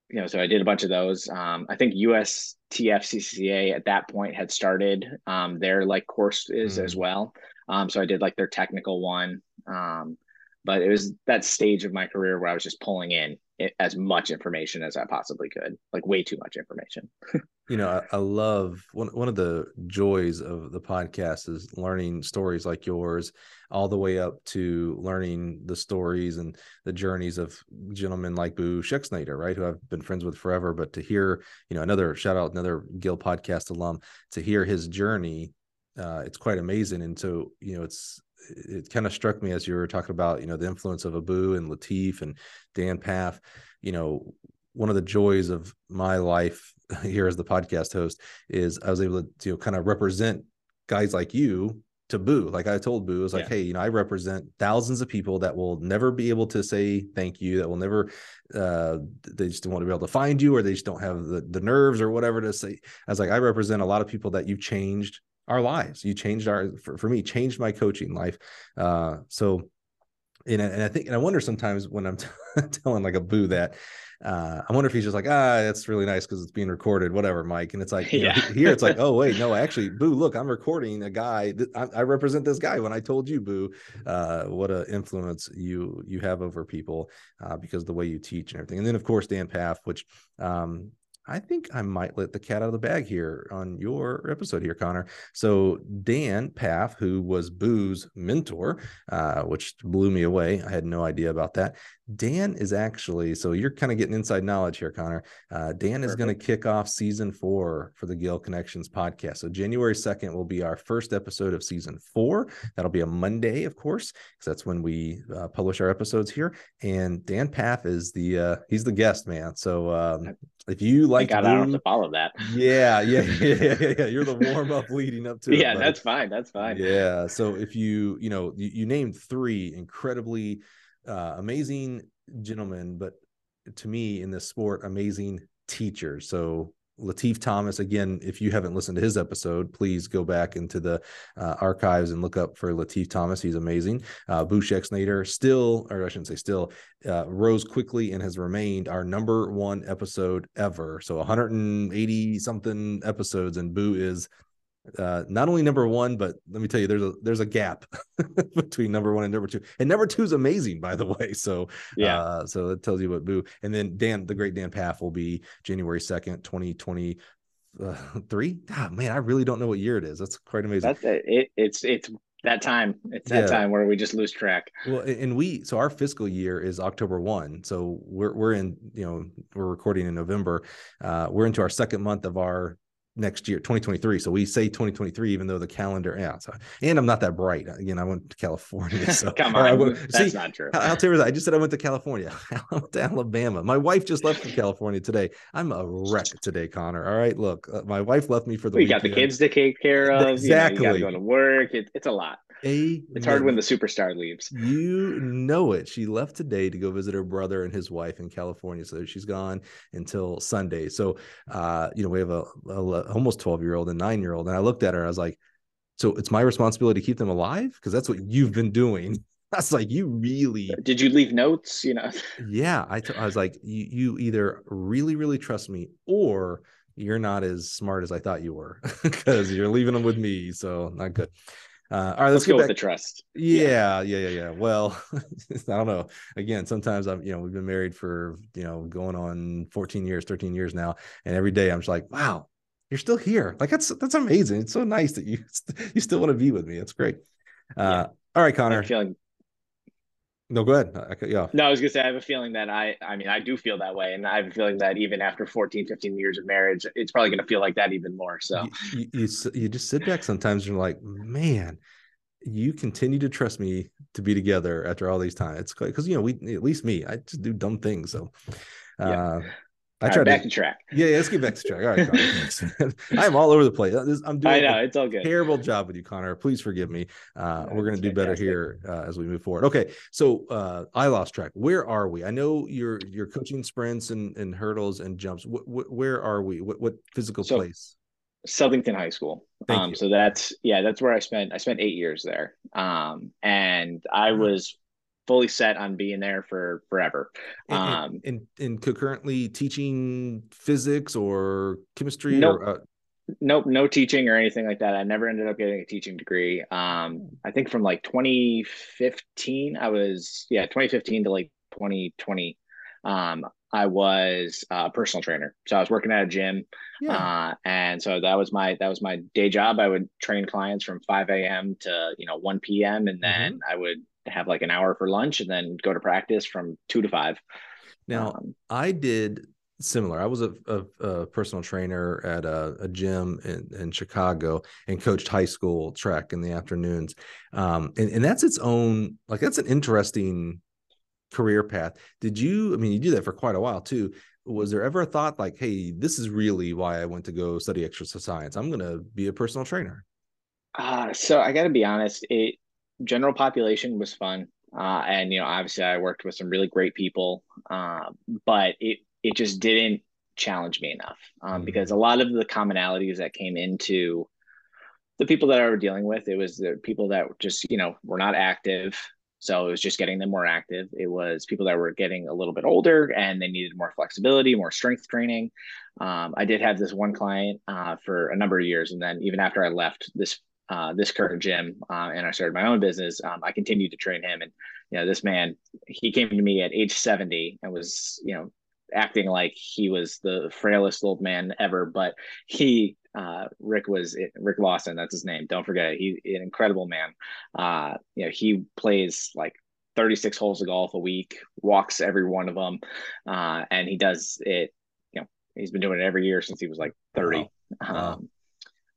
[SPEAKER 3] you know, so I did a bunch of those. Um, I think USTFCCCA at that point had started um, their like courses mm. as well. Um, so I did like their technical one. Um, but it was that stage of my career where I was just pulling in as much information as I possibly could, like way too much information.
[SPEAKER 2] you know, I, I, love one one of the joys of the podcast is learning stories like yours, all the way up to learning the stories and the journeys of gentlemen like Boo Schexnayder, right, who I've been friends with forever. But to hear, you know, another shout out, another Gill podcast alum, to hear his journey, uh, it's quite amazing. And so, you know, it's it kind of struck me as you were talking about, you know, the influence of Boo and Latif and Dan Pfaff. You know, one of the joys of my life here as the podcast host is I was able to, you know, kind of represent guys like you to Boo. Like I told Boo, I was like, yeah. hey, you know, I represent thousands of people that will never be able to say thank you, that will never uh they just don't want to be able to find you or they just don't have the, the nerves or whatever to say. I was like, I represent a lot of people that you've changed our lives. You changed our for, for me, changed my coaching life. Uh, so and, and I think and I wonder sometimes when I'm t- telling like a boo that uh, I wonder if he's just like, ah, that's really nice because it's being recorded, whatever, Mike. And it's like, yeah. know, here it's like, oh wait, no, actually, Boo, look, I'm recording a guy. That I, I, represent this guy. When I told you, Boo, uh, what an influence you you have over people uh, because the way you teach and everything. And then of course Dan Pfaff, which um, I think I might let the cat out of the bag here on your episode here, Connor. So Dan Pfaff, who was Boo's mentor, uh, which blew me away. I had no idea about that. Dan is actually so you're kind of getting inside knowledge here, Connor. Uh, Dan Perfect. is going to kick off season four for the Gill Connections podcast. So January second will be our first episode of season four. That'll be a Monday, of course, because that's when we uh, publish our episodes here. And Dan Pfaff is the uh, he's the guest man. So um, if you like,
[SPEAKER 3] God, I don't have to follow that.
[SPEAKER 2] Yeah, yeah, yeah, yeah, yeah. You're the warm up leading up to
[SPEAKER 3] it. Yeah, that's fine. That's fine.
[SPEAKER 2] Yeah. So if you you know you, you named three incredibly uh, amazing gentlemen, but to me in this sport, amazing teachers. So Latif Thomas, again, if you haven't listened to his episode, please go back into the uh, archives and look up for Latif Thomas. He's amazing. Uh, Boo Schexnayder still, or I shouldn't say still, uh, rose quickly and has remained our number one episode ever. So 180 something episodes, and Boo is uh, not only number one, but let me tell you, there's a there's a gap between number one and number two. And number two is amazing, by the way. So yeah, uh, so that tells you what boo. And then Dan, the great Dan Pfaff, will be January second, twenty twenty uh, three. God, man, I really don't know what year it is. That's quite amazing.
[SPEAKER 3] That's it. It's it's that time. It's that
[SPEAKER 2] Yeah.
[SPEAKER 3] time where we just lose track.
[SPEAKER 2] Well, and we so our fiscal year is October one. So we're we're in you know we're recording in November. Uh, we're into our second month of our next year 2023 so we say 2023 even though the calendar yeah so, and i'm not that bright again i went to california so
[SPEAKER 3] Come on,
[SPEAKER 2] went-
[SPEAKER 3] that's
[SPEAKER 2] see,
[SPEAKER 3] not true.
[SPEAKER 2] how, how terrible? I just said I went to California. I went to Alabama. My wife just left from California today. I'm a wreck today, Connor. All right, look, uh, my wife left me for the week
[SPEAKER 3] We got the kids to take care of. You, know, you
[SPEAKER 2] Exactly.
[SPEAKER 3] got to go to work. It, it's a lot. It's hard when the superstar leaves.
[SPEAKER 2] You know it. She left today to go visit her brother and his wife in California. So she's gone until Sunday. So, uh, you know, we have a, a almost 12 year old and nine year old. And I looked at her, and I was like, so it's my responsibility to keep them alive? Because that's what you've been doing. That's like, you really,
[SPEAKER 3] Did you leave notes? You know,
[SPEAKER 2] yeah. I, t- I was like, you, you either really, really trust me or you're not as smart as I thought you were because you're leaving them with me. So, not good. Uh, all right, let's,
[SPEAKER 3] let's
[SPEAKER 2] get
[SPEAKER 3] go
[SPEAKER 2] back
[SPEAKER 3] with the trust.
[SPEAKER 2] yeah, yeah, yeah, yeah. Well, I don't know. Again, sometimes I'm, you know, we've been married for, you know, going on 14 years, 13 years now, and every day I'm just like, wow, you're still here. Like that's that's amazing. It's so nice that you you still want to be with me. It's great. Uh,
[SPEAKER 3] Yeah.
[SPEAKER 2] all right, Connor.
[SPEAKER 3] a feeling.
[SPEAKER 2] No, go ahead. I, yeah.
[SPEAKER 3] No, I was gonna say I have a feeling that I. I mean, I do feel that way, and I have a feeling that even after 14, 15 years of marriage, it's probably gonna feel like that even more. So
[SPEAKER 2] You, you, you just sit back sometimes and you're like, man, you continue to trust me to be together after all these times. It's because you know we at least me, I just do dumb things. So, uh,
[SPEAKER 3] Yeah.
[SPEAKER 2] I
[SPEAKER 3] All
[SPEAKER 2] try
[SPEAKER 3] right,
[SPEAKER 2] to
[SPEAKER 3] back to track.
[SPEAKER 2] Yeah, yeah, let's get back to track. All right, Connor. I'm all over the place. I'm doing
[SPEAKER 3] I know
[SPEAKER 2] a
[SPEAKER 3] it's all good.
[SPEAKER 2] terrible job with you, Connor. Please forgive me. Uh,
[SPEAKER 3] No,
[SPEAKER 2] we're going to do better here uh, as we move forward. Okay, so uh, I lost track. Where are we? I know you're you're coaching sprints and, and hurdles and jumps. Wh- wh- where are we? What what physical
[SPEAKER 3] So-
[SPEAKER 2] place?
[SPEAKER 3] Southington High School.
[SPEAKER 2] Thank
[SPEAKER 3] um,
[SPEAKER 2] you.
[SPEAKER 3] so that's yeah, that's where I spent I spent eight years there. Um, and I was fully set on being there for forever.
[SPEAKER 2] And, and-
[SPEAKER 3] Um,
[SPEAKER 2] and, and concurrently teaching physics or chemistry
[SPEAKER 3] Nope.
[SPEAKER 2] or uh,
[SPEAKER 3] nope, no teaching or anything like that. I never ended up getting a teaching degree. Um, I think from like 2015, I was yeah, 2015 to like 2020. Um, I was a personal trainer. So I was working at a gym.
[SPEAKER 2] yeah.
[SPEAKER 3] Uh, and so that was my that was my day job. I would train clients from 5 a.m. to you know 1 p.m. and then
[SPEAKER 2] Mm-hmm.
[SPEAKER 3] I would have like an hour for lunch and then go to practice from two to five.
[SPEAKER 2] now
[SPEAKER 3] Um,
[SPEAKER 2] I did similar. I was a, a, a personal trainer at a, a gym in, in Chicago and coached high school track in the afternoons. Um, and, and that's its own, like, that's an interesting career path. Did you, I mean, you do that for quite a while too. Was there ever a thought like, hey, this is really why I went to go study exercise science? I'm going to be a personal trainer.
[SPEAKER 3] uh, so I got to be honest, it general population was fun. Uh, and you know, obviously, I worked with some really great people, uh, but it it just didn't challenge me enough um,
[SPEAKER 2] Mhm.
[SPEAKER 3] because a lot of the commonalities that came into the people that I were dealing with, it was the people that just you know were not active, so it was just getting them more active. It was people that were getting a little bit older and they needed more flexibility, more strength training. Um, I did have this one client uh, for a number of years, and then even after I left this uh, this current gym uh, and I started my own business, um, I continued to train him. And you know, this man, he came to me at age seventy and was you know acting like he was the frailest old man ever, but he uh, Rick was Rick Lawson. That's his name. Don't forget it. He an incredible man. Uh, you know, he plays like 36 holes of golf a week, walks every one of them, uh, and he does it. You know, he's been doing it every year since he was like 30.
[SPEAKER 2] Wow. Wow.
[SPEAKER 3] Um,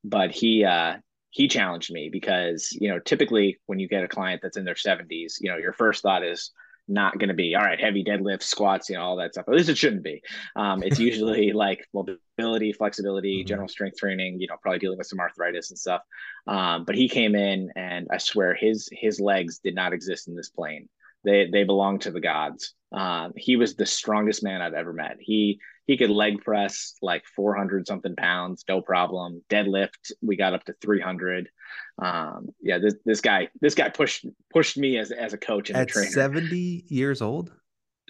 [SPEAKER 3] but he uh, he challenged me because you know typically when you get a client that's in their 70s, you know your first thought is not going to be all right heavy deadlifts squats you know all that stuff. At least it shouldn't be. Um, it's usually like mobility flexibility
[SPEAKER 2] Mhm.
[SPEAKER 3] general strength training you know probably dealing with some arthritis and stuff. Um, but he came in and i swear his his legs did not exist in this plane they they belong to the gods. Um, he was the strongest man i've ever met. He he could leg press like 400 something pounds no problem. Deadlift we got up to 300 um, yeah this, this guy this guy pushed pushed me as, as a coach and a
[SPEAKER 2] At
[SPEAKER 3] trainer.
[SPEAKER 2] 70 years old?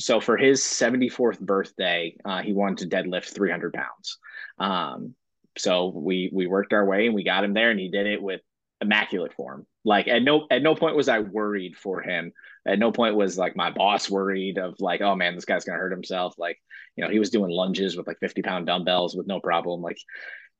[SPEAKER 3] so for his 74th birthday uh, he wanted to deadlift 300 pounds. Um, so we we worked our way and we got him there and he did it with immaculate form. Like at no at no point was i worried for him. At no point was like my boss worried of like oh man this guy's gonna hurt himself. Like you know he was doing lunges with like 50 pound dumbbells with no problem. Like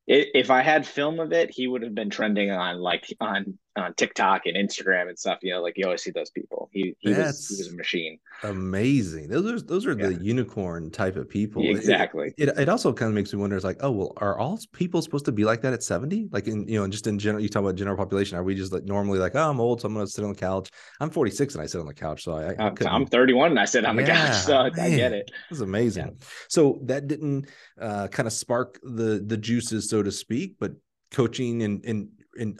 [SPEAKER 3] if I had film of it, he would have been trending on like on on TikTok and Instagram and stuff. You know, like you always see those people. He he was he was a machine.
[SPEAKER 2] Amazing. Those are those are yeah. the unicorn type of people.
[SPEAKER 3] Exactly.
[SPEAKER 2] It, it, it also kind of makes me wonder. It's like, oh well, are all people supposed to be like that at seventy? Like in you know, just in general, you talk about general population. Are we just like normally like, oh, I'm old, so I'm gonna sit on the couch. I'm 46 and I sit on the couch, so I,
[SPEAKER 3] I I'm 31 and I sit on the yeah, couch, so man, I get it.
[SPEAKER 2] It's amazing. Yeah. So that didn't uh, kind of spark the the juices, so to speak, but coaching and and and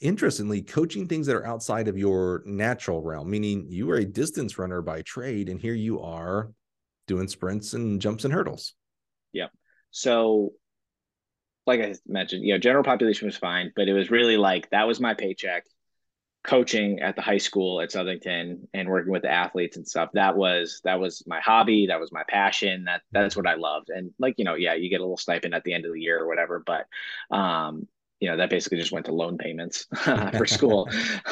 [SPEAKER 2] interestingly coaching things that are outside of your natural realm meaning you are a distance runner by trade and here you are doing sprints and jumps and hurdles.
[SPEAKER 3] Yep. So like i mentioned you know general population was fine but it was really like that was my paycheck coaching at the high school at southington and working with the athletes and stuff. That was that was my hobby that was my passion that that's what i loved. And like you know yeah you get a little stipend at the end of the year or whatever but um you know that basically just went to loan payments for school.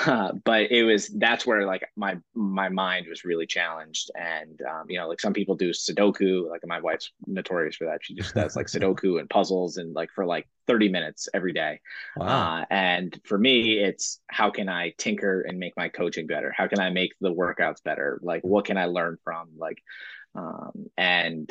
[SPEAKER 3] Uh, but it was that's where like my my mind was really challenged. And um, you know like some people do sudoku like my wife's notorious for that. She just does like sudoku and puzzles and like for like 30 minutes every day. Wow. uh, and for me it's how can i tinker and make my coaching better? How can i make the workouts better? Like what can i learn from? Like um, and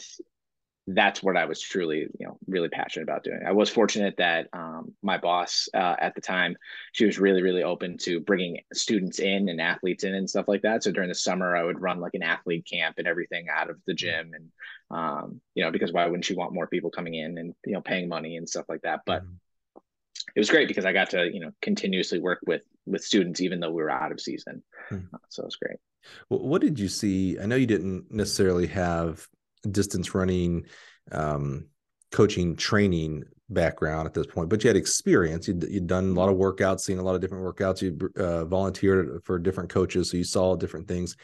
[SPEAKER 3] that's what I was truly, you know, really passionate about doing. I was fortunate that um, my boss uh, at the time, she was really, really open to bringing students in and athletes in and stuff like that. So during the summer, I would run like an athlete camp and everything out of the gym, and um, you know, because why wouldn't she want more people coming in and you know paying money and stuff like that? But mm-hmm. it was great because I got to you know continuously work with with students even though we were out of season. Mm-hmm. So it was great.
[SPEAKER 2] Well, what did you see? I know you didn't necessarily have distance running um, coaching training background at this point, but you had experience. You'd, you'd done a lot of workouts, seen a lot of different workouts. You uh, volunteered for different coaches, so you saw different things.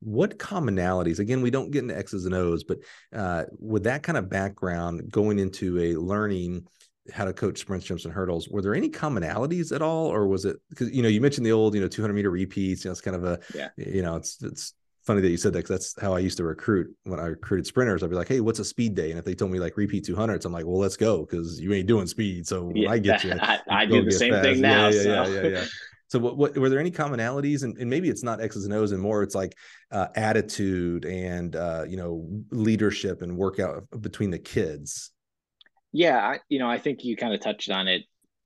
[SPEAKER 2] What commonalities? Again, we don't get into X's and O's, but uh, with that kind of background, going into a learning how to coach sprints, jumps, and hurdles, were there any commonalities at all, or was it because you know you mentioned the old you know 200 meter repeats? You know, it's kind of a yeah. you know it's it's funny that you said that because that's how I used to recruit when I recruited sprinters. I'd be like, "Hey, what's a speed day?" And if they told me like repeat 200s, I'm like, "Well, let's go because you ain't doing speed." So yeah, I get you.
[SPEAKER 3] I, I do the same fast. thing now.
[SPEAKER 2] Yeah,
[SPEAKER 3] yeah,
[SPEAKER 2] so. yeah, yeah, yeah. So, what, what were there any commonalities? And, and maybe it's not X's and O's, and more it's like uh, attitude and uh, you know leadership and workout between the kids.
[SPEAKER 3] Yeah, I, you know, I think you kind of touched on it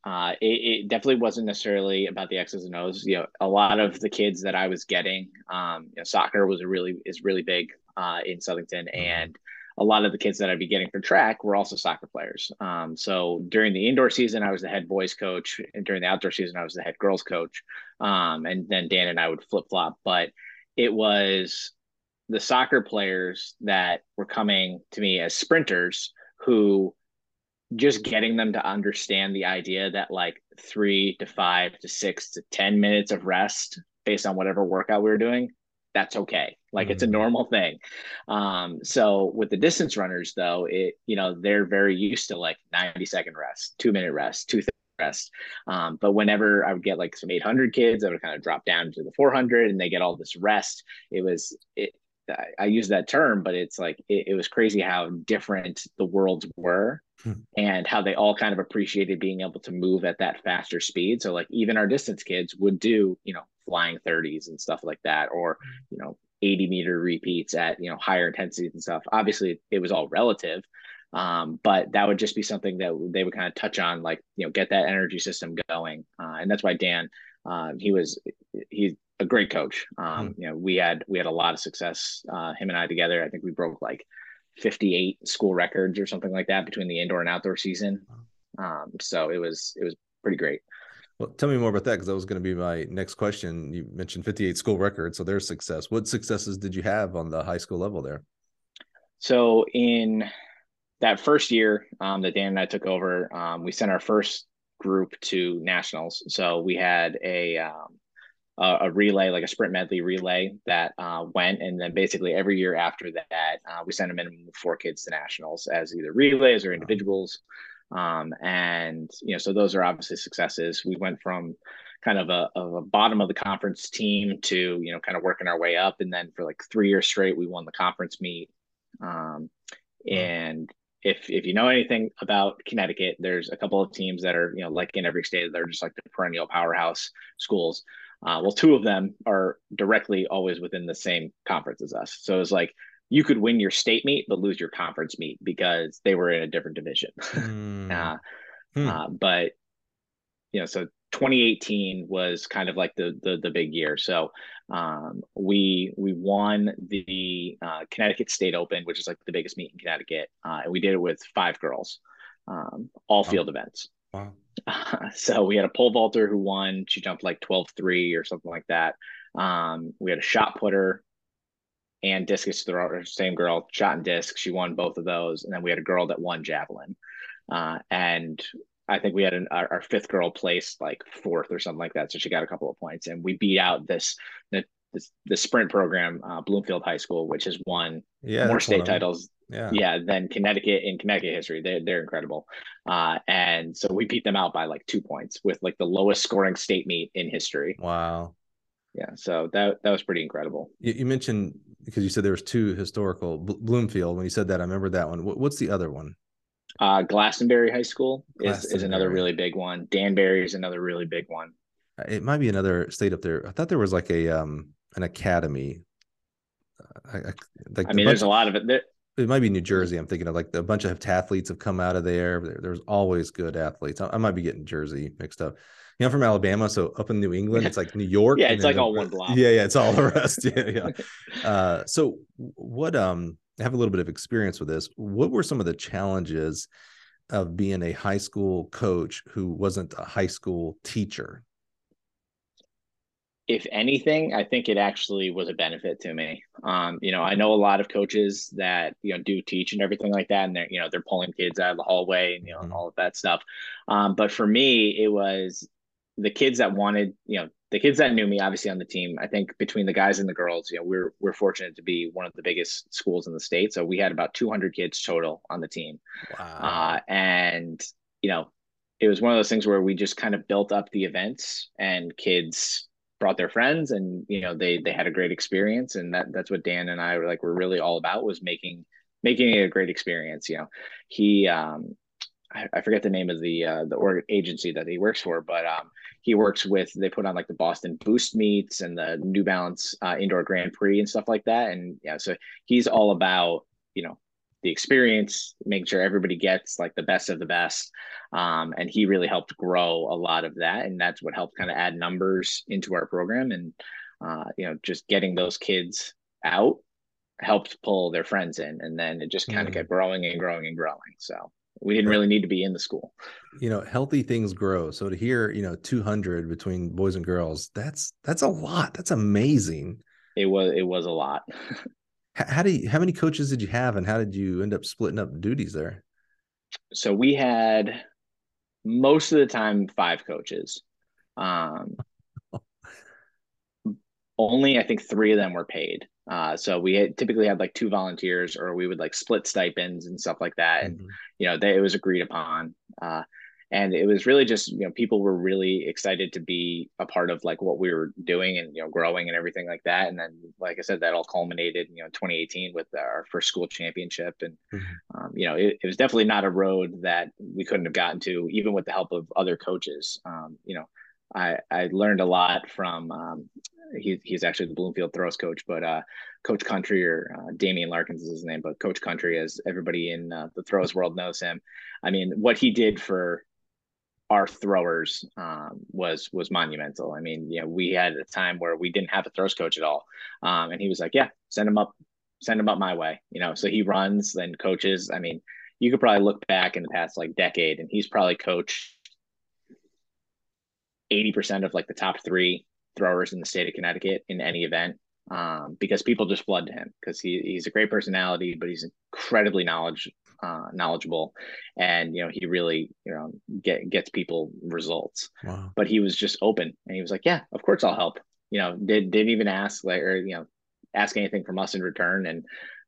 [SPEAKER 3] uh, it, it, definitely wasn't necessarily about the X's and O's. You know, a lot of the kids that I was getting, um, you know, soccer was a really is really big uh, in Southington, mm-hmm. and a lot of the kids that I'd be getting for track were also soccer players. Um, so during the indoor season, I was the head boys coach, and during the outdoor season, I was the head girls coach. Um, and then Dan and I would flip flop, but it was the soccer players that were coming to me as sprinters who just getting them to understand the idea that like three to five to six to 10 minutes of rest based on whatever workout we are doing, that's okay. Like mm-hmm. it's a mm-hmm. normal thing. Um, so with the distance runners though, it, you know, they're very used to like 90 second rest, two minute rest, two rest. Um, but whenever I would get like some 800 kids, I would kind of drop down to the 400 and they get all this rest. It was, it, I use that term, but it's like it, it, was crazy how different the worlds were hmm. and how they all kind of appreciated being able to move at that faster speed. So like even our distance kids would do, you know, flying 30s and stuff like that, or, you know, 80 meter repeats at, you know, higher intensities and stuff. Obviously it was all relative. Um, but that would just be something that they would kind of touch on, like, you know, get that energy system going. Uh, and that's why Dan, uh, he was, he a great coach. Um, mm. You know, we had we had a lot of success. Uh, him and I together. I think we broke like 58 school records or something like that between the indoor and outdoor season. Um, so it was it was pretty great.
[SPEAKER 2] Well, tell me more about that because that was going to be my next question. You mentioned 58 school records, so there's success. What successes did you have on the high school level there?
[SPEAKER 3] So in that first year um, that Dan and I took over, um, we sent our first group to nationals. So we had a um, uh, a relay, like a sprint medley relay that uh, went. And then basically every year after that, uh, we sent a minimum of four kids to nationals as either relays or individuals. Um, and, you know, so those are obviously successes. We went from kind of a, of a bottom of the conference team to, you know, kind of working our way up. And then for like three years straight, we won the conference meet. Um, and if if you know anything about Connecticut, there's a couple of teams that are you know like in every state they're just like the perennial powerhouse schools. Uh, well, two of them are directly always within the same conference as us. So it's like you could win your state meet but lose your conference meet because they were in a different division. Mm. uh, hmm. uh, but you know, so 2018 was kind of like the the, the big year. So um, we we won the uh, Connecticut State Open, which is like the biggest meet in Connecticut, uh, and we did it with five girls, um, all field events. Wow. Uh, so we had a pole vaulter who won. She jumped like 12-3 or something like that. Um, we had a shot putter and discus thrower, same girl, shot and disc. She won both of those, and then we had a girl that won javelin. Uh, and I think we had an, our, our, fifth girl placed like fourth or something like that. So she got a couple of points, and we beat out this the this, sprint program, uh, Bloomfield High School, which has won yeah, more state titles. Yeah. yeah, than Connecticut in Connecticut history. They they're incredible, uh, and so we beat them out by like two points with like the lowest scoring state meet in history.
[SPEAKER 2] Wow.
[SPEAKER 3] Yeah, so that that was pretty incredible.
[SPEAKER 2] You, you mentioned because you said there was two historical Bloomfield. When you said that, I remember that one. What, what's the other one?
[SPEAKER 3] Uh, Glastonbury High School is, is another really big one. Danbury is another really big one.
[SPEAKER 2] Uh, it might be another state up there. I thought there was like a um an academy.
[SPEAKER 3] Uh, I, I, like I mean, there's a lot of it. There,
[SPEAKER 2] it might be New Jersey. I'm thinking of like a bunch of athletes have come out of there. there there's always good athletes. I, I, might be getting Jersey mixed up. You know, I'm from Alabama, so up in New England, it's like New York.
[SPEAKER 3] yeah, it's like all one block.
[SPEAKER 2] Yeah, yeah, it's all the rest. yeah, yeah. Uh, so what um have a little bit of experience with this. What were some of the challenges of being a high school coach who wasn't a high school teacher?
[SPEAKER 3] If anything, I think it actually was a benefit to me. Um, you know, I know a lot of coaches that you know do teach and everything like that, and they're you know they're pulling kids out of the hallway and you know mm-hmm. all of that stuff. Um, but for me, it was the kids that wanted you know the kids that knew me obviously on the team i think between the guys and the girls you know we're we're fortunate to be one of the biggest schools in the state. So we had about 200 kids total on the team. Wow. Uh, and you know it was one of those things where we just kind of built up the events and kids brought their friends and you know they they had a great experience. And that that's what dan and i were like we're really all about was making making it a great experience you know. He um I, I forget the name of the uh, the org agency that he works for, but um, he works with. They put on like the Boston Boost meets and the New Balance uh, Indoor Grand Prix and stuff like that. And yeah, so he's all about you know the experience, making sure everybody gets like the best of the best. Um, and he really helped grow a lot of that, and that's what helped kind of add numbers into our program. And uh, you know, just getting those kids out helped pull their friends in, and then it just kind of mm. kept growing and growing and growing. So we didn't really need to be in the school.
[SPEAKER 2] You know healthy things grow. So to hear you know 200 between boys and girls that's that's a lot. That's amazing.
[SPEAKER 3] It was it was a lot.
[SPEAKER 2] How do you how many coaches did you have and how did you end up splitting up duties there?
[SPEAKER 3] So we had most of the time five coaches. Um only i think three of them were paid uh, so we had, typically had like two volunteers, or we would like split stipends and stuff like that. And mm-hmm. you know, they, it was agreed upon. Uh, and it was really just you know people were really excited to be a part of like what we were doing and you know growing and everything like that and then like i said that all culminated you know 2018 with our first school championship and mm-hmm. um, you know it, it, was definitely not a road that we couldn't have gotten to even with the help of other coaches um, you know I, I learned a lot from um, he, he's actually the Bloomfield throws coach, but uh, Coach Country or uh, Damian Larkins is his name, but Coach Country, as everybody in uh, the throws world knows him. I mean, what he did for our throwers um, was was monumental. I mean, you know, we had a time where we didn't have a throws coach at all, um, and he was like, "Yeah, send him up, send him up my way." You know, so he runs, then coaches. I mean, you could probably look back in the past like decade, and he's probably coached 80% of like the top three throwers in the state of Connecticut in any event um, because people just flood to him because he, he's a great personality, but he's incredibly knowledge uh, knowledgeable, and you know he really you know get gets people results. Wow. But he was just open, and he was like, "Yeah, of course I'll help." You know, did didn't even ask like or you know ask anything from us in return, and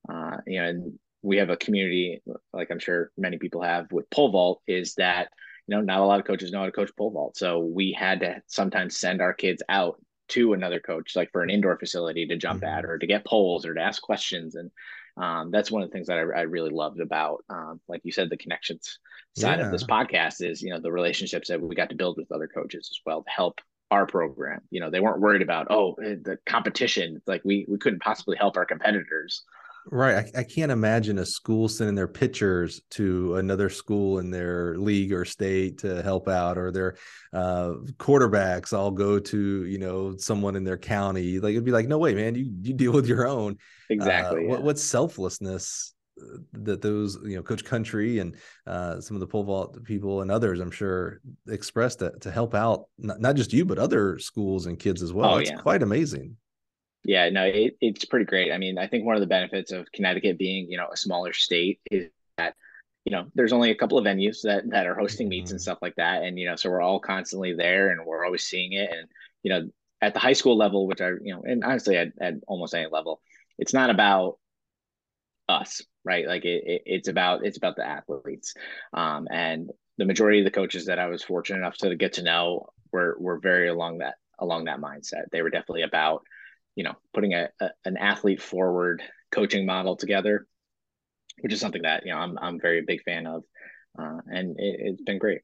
[SPEAKER 3] uh, you know, and we have a community like I'm sure many people have with pole vault is that you know, not a lot of coaches know how to coach pole vault. So we had to sometimes send our kids out to another coach, like for an indoor facility to jump
[SPEAKER 2] Mm-hmm.
[SPEAKER 3] at or to get poles or to ask questions. And um, that's one of the things that I, I really loved about, um, like you said, the connections side of this podcast is, you know, the relationships that we got to build with other coaches as well to help our program. You know, they weren't worried about, oh, eh, the competition. Like we we couldn't possibly help our competitors.
[SPEAKER 2] Right. I, I can't imagine a school sending their pitchers to another school in their league or state to help out, or their uh, quarterbacks all go to you know someone in their county. Like it'd be like, no way, man. You you deal with your own.
[SPEAKER 3] Exactly.
[SPEAKER 2] Uh, what, what selflessness uh, that those you know coach country and uh, some of the pole vault people and others i'm sure expressed to, to help out not, not just you but other schools and kids as well
[SPEAKER 3] Oh,
[SPEAKER 2] it's
[SPEAKER 3] yeah.
[SPEAKER 2] quite amazing
[SPEAKER 3] Yeah, no, it, it's pretty great. I mean, I think one of the benefits of Connecticut being, you know, a smaller state is that, you know, there's only a couple of venues that that are hosting meets and
[SPEAKER 2] Mhm.
[SPEAKER 3] stuff like that. And, you know, so we're all constantly there and we're always seeing it. And, you know, at the high school level, which I, you know, and honestly at, at almost any level, it's not about us, right? Like it, it it's about it's about the athletes. Um, and the majority of the coaches that I was fortunate enough to get to know were were very along that along that mindset. They were definitely about, you know, putting a, a an athlete forward coaching model together, which is something that you know I'm I'm very big fan of, uh, and it, it's been great.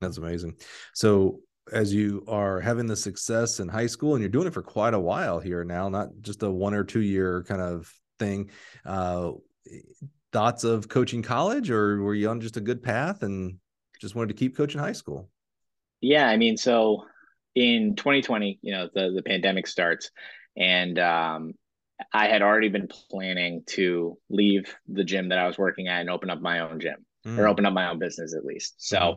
[SPEAKER 2] that's amazing so as you are having the success in high school and you're doing it for quite a while here now not just a one or two year kind of thing uh thoughts of coaching college or were you on just a good path and just wanted to keep coaching high school
[SPEAKER 3] Yeah, I mean, so in 2020, you know, the the pandemic starts, and um, I had already been planning to leave the gym that I was working at and open up my own gym
[SPEAKER 2] Mm.
[SPEAKER 3] or open up my own business at least. So,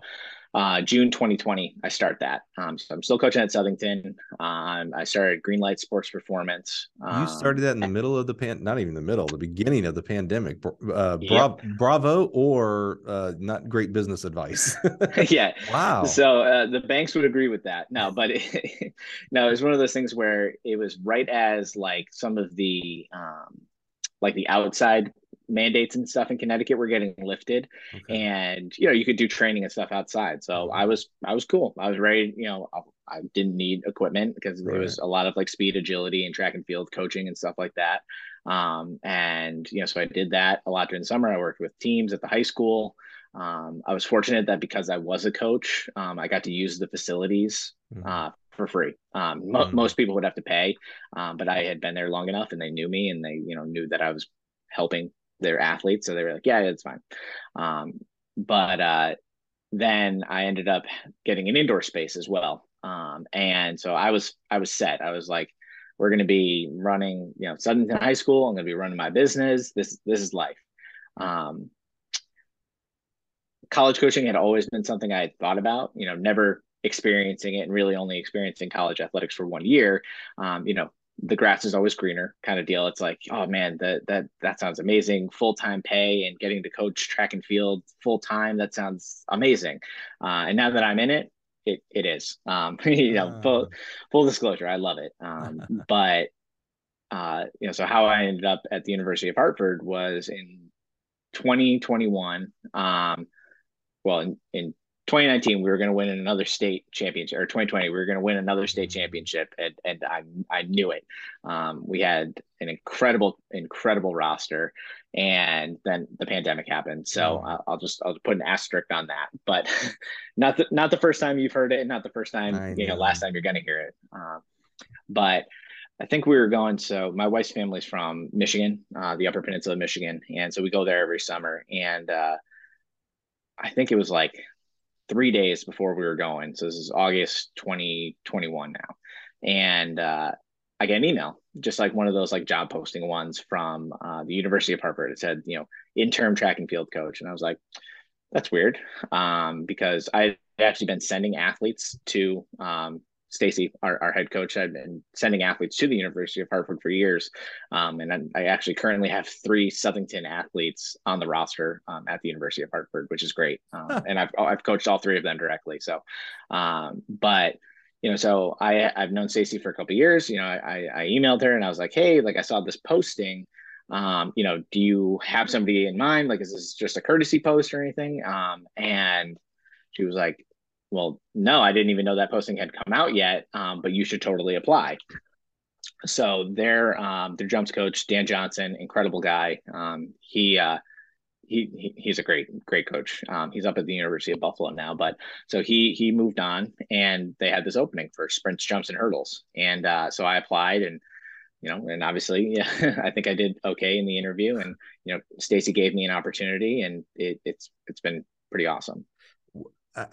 [SPEAKER 3] uh, June 2020, I start that. Um, so I'm still coaching at Southington. Um, I started Greenlight Sports Performance. Um,
[SPEAKER 2] You started that in the middle of the pan, not even the middle, the beginning of the pandemic. Uh,
[SPEAKER 3] Yep.
[SPEAKER 2] bravo or uh, not great business advice.
[SPEAKER 3] yeah.
[SPEAKER 2] wow.
[SPEAKER 3] So uh, the banks would agree with that. No, but it, no, it was one of those things where it was right as like some of the um, like the outside mandates and stuff in Connecticut were getting lifted,
[SPEAKER 2] Okay.
[SPEAKER 3] and you know you could do training and stuff outside. So I was I was cool. I was ready. You know, I, didn't need equipment because there was a lot of like speed, agility, and track and field coaching and stuff like that. Um, and you know, so I did that a lot during the summer. I worked with teams at the high school. Um, I was fortunate that because I was a coach, um, I got to use the facilities
[SPEAKER 2] Mhm.
[SPEAKER 3] uh, for free. Um, mo-
[SPEAKER 2] Mhm.
[SPEAKER 3] Most people would have to pay, um, but I had been there long enough, and they knew me, and they you know knew that I was helping their athletes, so they were like, "Yeah, it's fine." Um, but uh, then I ended up getting an indoor space as well, um, and so I was I was set. I was like, "We're going to be running, you know, Southington High School. I'm going to be running my business. This this is life." Um, college coaching had always been something I had thought about, you know, never experiencing it and really only experiencing college athletics for one year. Um, you know, the grass is always greener kind of deal. It's like, oh man, that that that sounds amazing. Full time pay and getting to coach track and field full time. That sounds amazing. Uh, and now that I'm in it, it it is. Um, you know, full full disclosure, I love it. Um, but uh, you know, so how I ended up at the University of Hartford was in 2021. Um, well, in, in 2019 we were going to win another state championship or 2020 we were going to win another state championship and and I I knew it. Um, we had an incredible incredible roster and then the pandemic happened. So
[SPEAKER 2] Mm.
[SPEAKER 3] I'll, I'll just I'll put an asterisk on that. But not the not the first time you've heard it and not the first time
[SPEAKER 2] I
[SPEAKER 3] you know
[SPEAKER 2] know.
[SPEAKER 3] last time you're going to hear it. Um, but I think we were going. So my wife's family's from Michigan, uh, the Upper Peninsula of Michigan, and so we go there every summer. And uh, I think it was like three days before we were going. So this is August 2021 now. And uh, I get an email, just like one of those like job posting ones from uh, the University of Hartford. It said, you know, interim track and field coach. And I was like, that's weird um, because I had actually been sending athletes to um, Stacy, our, our head coach, had been sending athletes to the University of Hartford for years. Um, and I, I actually currently have three Southington athletes on the roster um, at the University of Hartford, which is great. Um,
[SPEAKER 2] Huh.
[SPEAKER 3] And I've, I've coached all three of them directly. So, um, but you know, so I I've known Stacy for a couple of years. You know, I I emailed her and I was like, hey, like I saw this posting. Um, you know, do you have somebody in mind? Like, is this just a courtesy post or anything? Um, and she was like, well, no, I didn't even know that posting had come out yet, um, but you should totally apply. So their um, their jumps coach Dan Johnson, incredible guy. Um, he, uh, he, he he's a great great coach. Um, he's up at the University of Buffalo now, but so he he moved on, and they had this opening for sprints, jumps, and hurdles, and uh, so I applied and you know, and obviously, yeah, I think I did okay in the interview, and you know, Stacy gave me an opportunity, and it, it's it's been pretty awesome.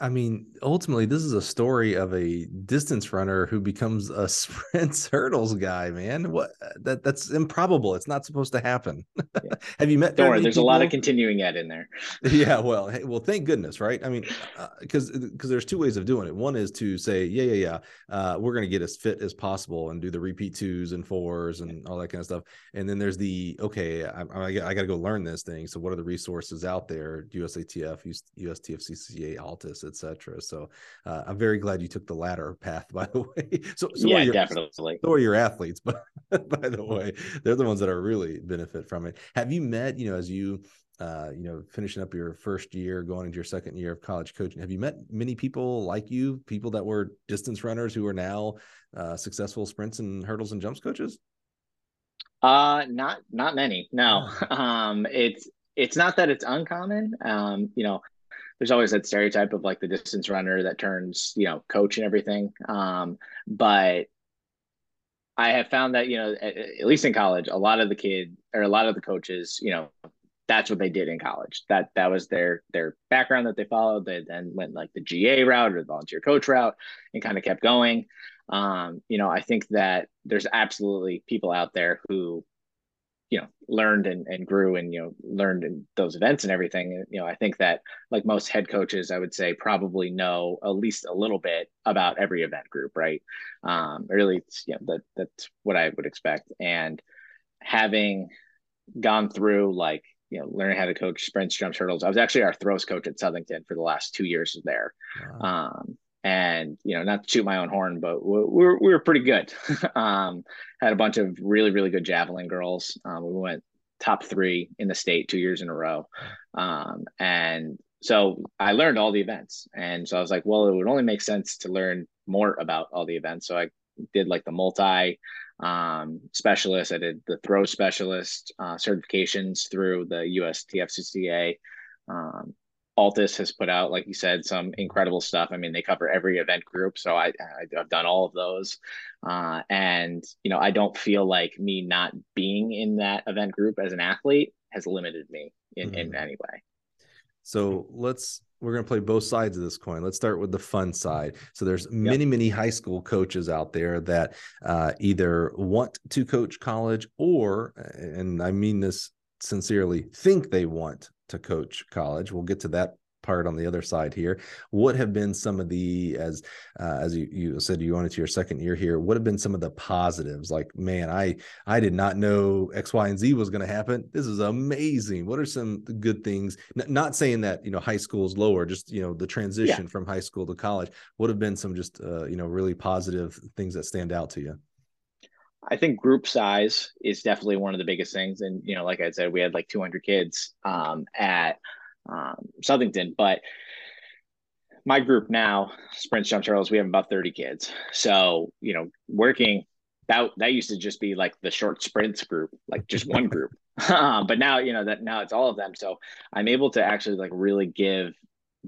[SPEAKER 2] I mean, ultimately, this is a story of a distance runner who becomes a sprint hurdles guy. Man, what that that's improbable. It's not supposed to happen. Yeah. Have you met?
[SPEAKER 3] Don't worry, there's people? a lot of continuing ed in there.
[SPEAKER 2] yeah, well, hey, well, thank goodness, right? I mean, because uh, because there's two ways of doing it. One is to say, yeah, yeah, yeah, uh, we're going to get as fit as possible and do the repeat twos and fours and all that kind of stuff. And then there's the okay, I, I, I got to go learn this thing. So what are the resources out there? USATF, USTFCCCA, ALTIS etc. So uh, I'm very glad you took the latter path, by the way. So, so
[SPEAKER 3] yeah, definitely.
[SPEAKER 2] So are your athletes, but by the way, they're the ones that are really benefit from it. Have you met, you know, as you uh, you know, finishing up your first year, going into your second year of college coaching, have you met many people like you, people that were distance runners who are now uh, successful sprints and hurdles and jumps coaches?
[SPEAKER 3] Uh, not not many. No, um, it's it's not that it's uncommon. Um, you know, there's always that stereotype of like the distance runner that turns you know coach and everything. Um, but i have found that you know at, at, least in college a lot of the kid or a lot of the coaches you know that's what they did in college. That that was their their background that they followed. They then went like the ga route or the volunteer coach route and kind of kept going. Um, you know i think that there's absolutely people out there who you know learned and, and grew and you know learned in those events and everything you know i think that like most head coaches i would say probably know at least a little bit about every event group right? Um really you know that that's what i would expect. And having gone through like you know learning how to coach sprints jumps hurdles i was actually our throws coach at southington for the last two years there. Wow. um and you know not to toot my own horn but we were, we were pretty good. Um, had a bunch of really really good javelin girls. Um, we went top three in the state two years in a row. Um, and so i learned all the events. And so i was like well it would only make sense to learn more about all the events. So i did like the multi um, specialist. I did the throw specialist uh, certifications through the USTFCCCA um, ALTIS has put out, like you said, some incredible stuff. I mean, they cover every event group, so I, I have done all of those, uh, and you know, I don't feel like me not being in that event group as an athlete has limited me in mm-hmm. in any way.
[SPEAKER 2] So let's we're going to play both sides of this coin. Let's start with the fun side. So there's many, yep. many high school coaches out there that uh, either want to coach college or, and I mean this sincerely, think they want to coach college. We'll get to that part on the other side here. What have been some of the as uh, as you, you said you went into your second year here what have been some of the positives? Like man i i did not know x y and z was going to happen. This is amazing. What are some good things? N- not saying that you know high school is lower just you know the transition yeah. from high school to college. What have been some just uh, you know really positive things that stand out to you
[SPEAKER 3] I think group size is definitely one of the biggest things. And, you know, like I said, we had like 200 kids um, at um, Southington, but my group now, Sprint Jump Hurdles, we have about 30 kids. So, you know, working that, that used to just be like the short sprints group, like just one group. um, but now, you know, that now it's all of them. So I'm able to actually like really give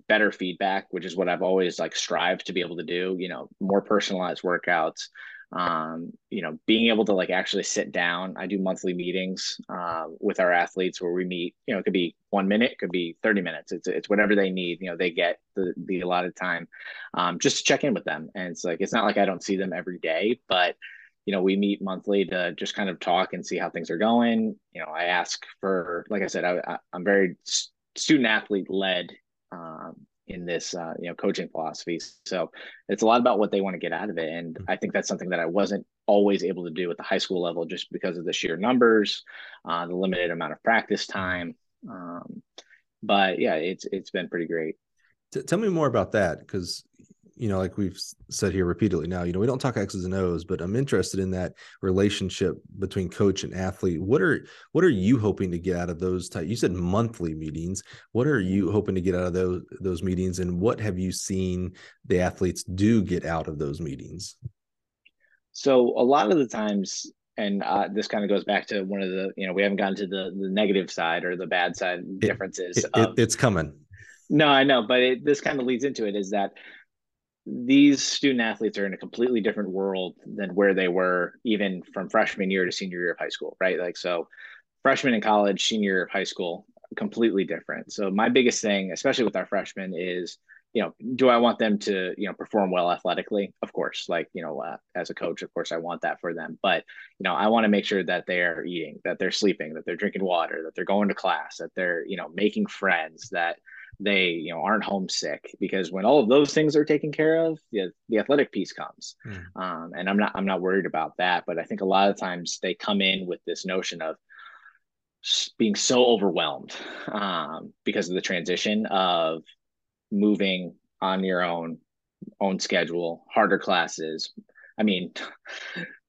[SPEAKER 3] better feedback, which is what I've always like strived to be able to do, you know, more personalized workouts, um, you know, being able to like actually sit down. I do monthly meetings uh, with our athletes where we meet. You know, it could be one minute, it could be thirty minutes. It's it's whatever they need. You know, they get the the allotted time um, just to check in with them. And it's like it's not like I don't see them every day, but you know, we meet monthly to just kind of talk and see how things are going. You know, I ask for, like I said, I, am very student athlete led um, in this uh, you know coaching philosophy. So it's a lot about what they want to get out of it. And mm-hmm. i think that's something that i wasn't always able to do at the high school level just because of the sheer numbers uh, the limited amount of practice time. Um, but yeah it's it's been pretty great.
[SPEAKER 2] T- tell me more about that because you know, like we've said here repeatedly now, you know, we don't talk X's and O's, but I'm interested in that relationship between coach and athlete. What are what are you hoping to get out of those type? You said monthly meetings. What are you hoping to get out of those those meetings, and what have you seen the athletes do get out of those meetings?
[SPEAKER 3] So a lot of the times, and uh, this kind of goes back to one of the, you know, we haven't gotten to the the negative side or the bad side differences.
[SPEAKER 2] It, it, of, it's coming.
[SPEAKER 3] No, I know, but it, this kind of leads into it is that these student athletes are in a completely different world than where they were even from freshman year to senior year of high school, right? Like, so freshman in college, senior year of high school, completely different. So, my biggest thing, especially with our freshmen, is you know, do I want them to, you know, perform well athletically? Of course, like, you know, uh, as a coach, of course, I want that for them. But, you know, I want to make sure that they're eating, that they're sleeping, that they're drinking water, that they're going to class, that they're, you know, making friends, that, they you know aren't homesick because when all of those things are taken care of the, the athletic piece comes mm. um, and i'm not i'm not worried about that but i think a lot of times they come in with this notion of being so overwhelmed um, because of the transition of moving on your own own schedule harder classes I mean,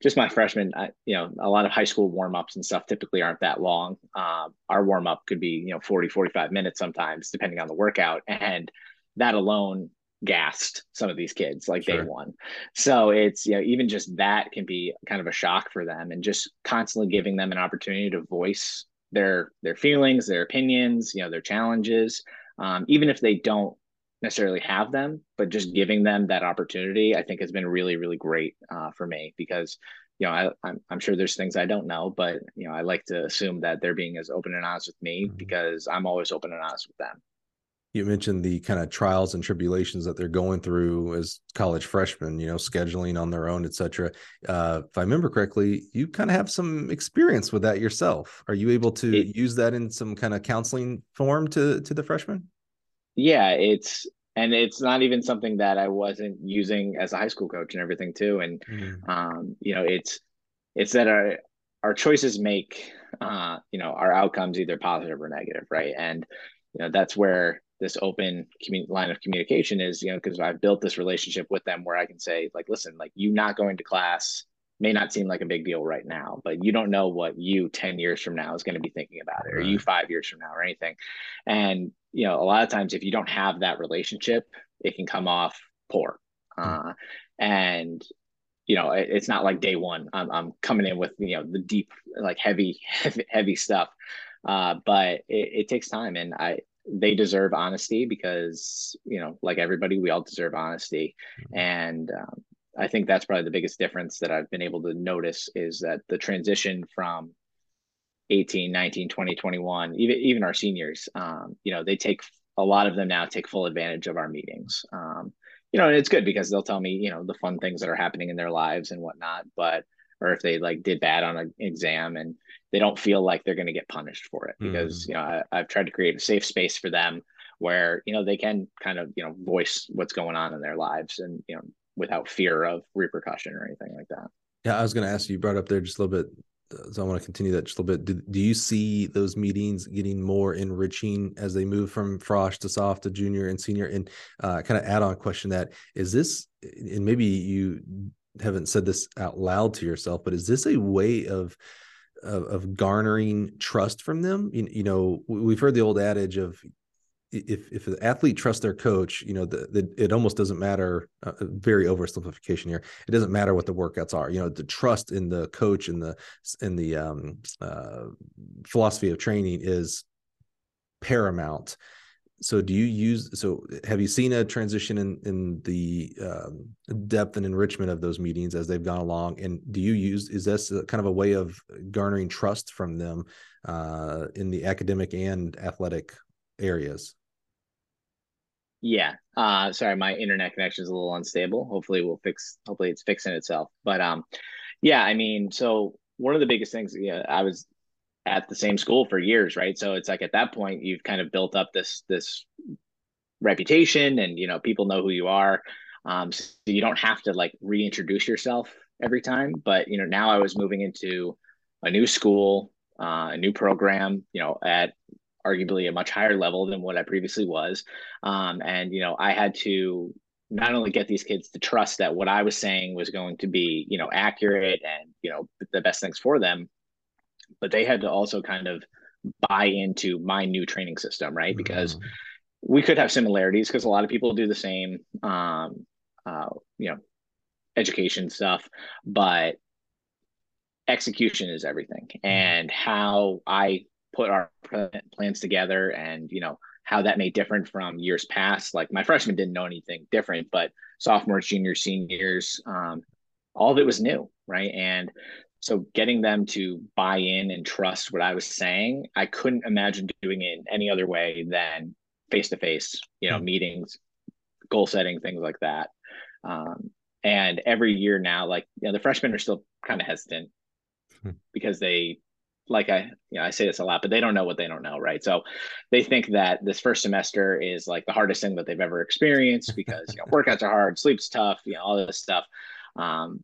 [SPEAKER 3] just my freshman, I, you know, a lot of high school warm ups and stuff typically aren't that long. Um, our warm up could be, you know, 40, 45 minutes sometimes, depending on the workout. And that alone gassed some of these kids like sure. day one. So it's, you know, even just that can be kind of a shock for them and just constantly giving them an opportunity to voice their their feelings, their opinions, you know, their challenges. Um, even if they don't necessarily have them, but just giving them that opportunity, I think has been really, really great uh, for me because, you know, I, I'm, I'm sure there's things I don't know, but, you know, I like to assume that they're being as open and honest with me mm-hmm. because I'm always open and honest with them.
[SPEAKER 2] You mentioned the kind of trials and tribulations that they're going through as college freshmen, you know, scheduling on their own, et cetera. Uh, if I remember correctly, you kind of have some experience with that yourself. Are you able to it, use that in some kind of counseling form to to the freshmen?
[SPEAKER 3] Yeah, it's and it's not even something that I wasn't using as a high school coach and everything too. And mm-hmm. um, you know, it's it's that our our choices make uh, you know our outcomes either positive or negative, right? And you know that's where this open commun- line of communication is, you know, because I've built this relationship with them where I can say, like, listen, like you not going to class may not seem like a big deal right now, but you don't know what you 10 years from now is going to be thinking about it, or you five years from now, or anything. And, you know, a lot of times if you don't have that relationship, it can come off poor. Hmm. Uh, and, you know, it, it's not like day one, I'm, I'm coming in with, you know, the deep, like heavy, heavy, stuff. Uh, but it, it takes time. And I, they deserve honesty because, you know, like everybody, we all deserve honesty. Mm-hmm. And, um, I think that's probably the biggest difference that I've been able to notice is that the transition from 18, 19, 20, 21, even, even our seniors, um, you know, they take a lot of them now take full advantage of our meetings. Um, you know, and it's good because they'll tell me, you know, the fun things that are happening in their lives and whatnot. But, or if they like did bad on an exam and they don't feel like they're going to get punished for it because, mm. you know, I, I've tried to create a safe space for them where, you know, they can kind of, you know, voice what's going on in their lives and, you know, without fear of repercussion or anything like that.
[SPEAKER 2] Yeah, I was going to ask you, you brought up there just a little bit. So I want to continue that just a little bit. Do, do you see those meetings getting more enriching as they move from frosh to soft to junior and senior? And uh, kind of add on question that is this, and maybe you haven't said this out loud to yourself, but is this a way of of, of garnering trust from them? You, you know, we've heard the old adage of if if an athlete trusts their coach, you know, the, the it almost doesn't matter. Uh, very oversimplification here. It doesn't matter what the workouts are. You know, the trust in the coach and the in the um, uh, philosophy of training is paramount. So, do you use? So, have you seen a transition in in the um, depth and enrichment of those meetings as they've gone along? And do you use? Is this kind of a way of garnering trust from them uh, in the academic and athletic areas?
[SPEAKER 3] Yeah. Uh, sorry, my internet connection is a little unstable. Hopefully, we'll fix. Hopefully, it's fixing itself. But um, yeah. I mean, so one of the biggest things. Yeah, I was at the same school for years, right? So it's like at that point, you've kind of built up this this reputation, and you know, people know who you are. Um, so you don't have to like reintroduce yourself every time. But you know, now I was moving into a new school, uh, a new program. You know, at arguably a much higher level than what I previously was. Um, and, you know, I had to not only get these kids to trust that what I was saying was going to be, you know, accurate and, you know, the best things for them, but they had to also kind of buy into my new training system, right? Mm-hmm. Because we could have similarities because a lot of people do the same, um, uh, you know, education stuff, but execution is everything. Mm-hmm. And how I put our plans together and, you know, how that may differ from years past. Like my freshmen didn't know anything different, but sophomores, juniors, seniors, um, all of it was new, right? And so getting them to buy in and trust what I was saying, I couldn't imagine doing it in any other way than face to face, you know, mm-hmm. meetings, goal setting, things like that. Um, and every year now, like you know, the freshmen are still kind of hesitant hmm. because they like I, you know, I say this a lot, but they don't know what they don't know, right? So they think that this first semester is like the hardest thing that they've ever experienced because you know workouts are hard, sleep's tough, you know, all this stuff. Um,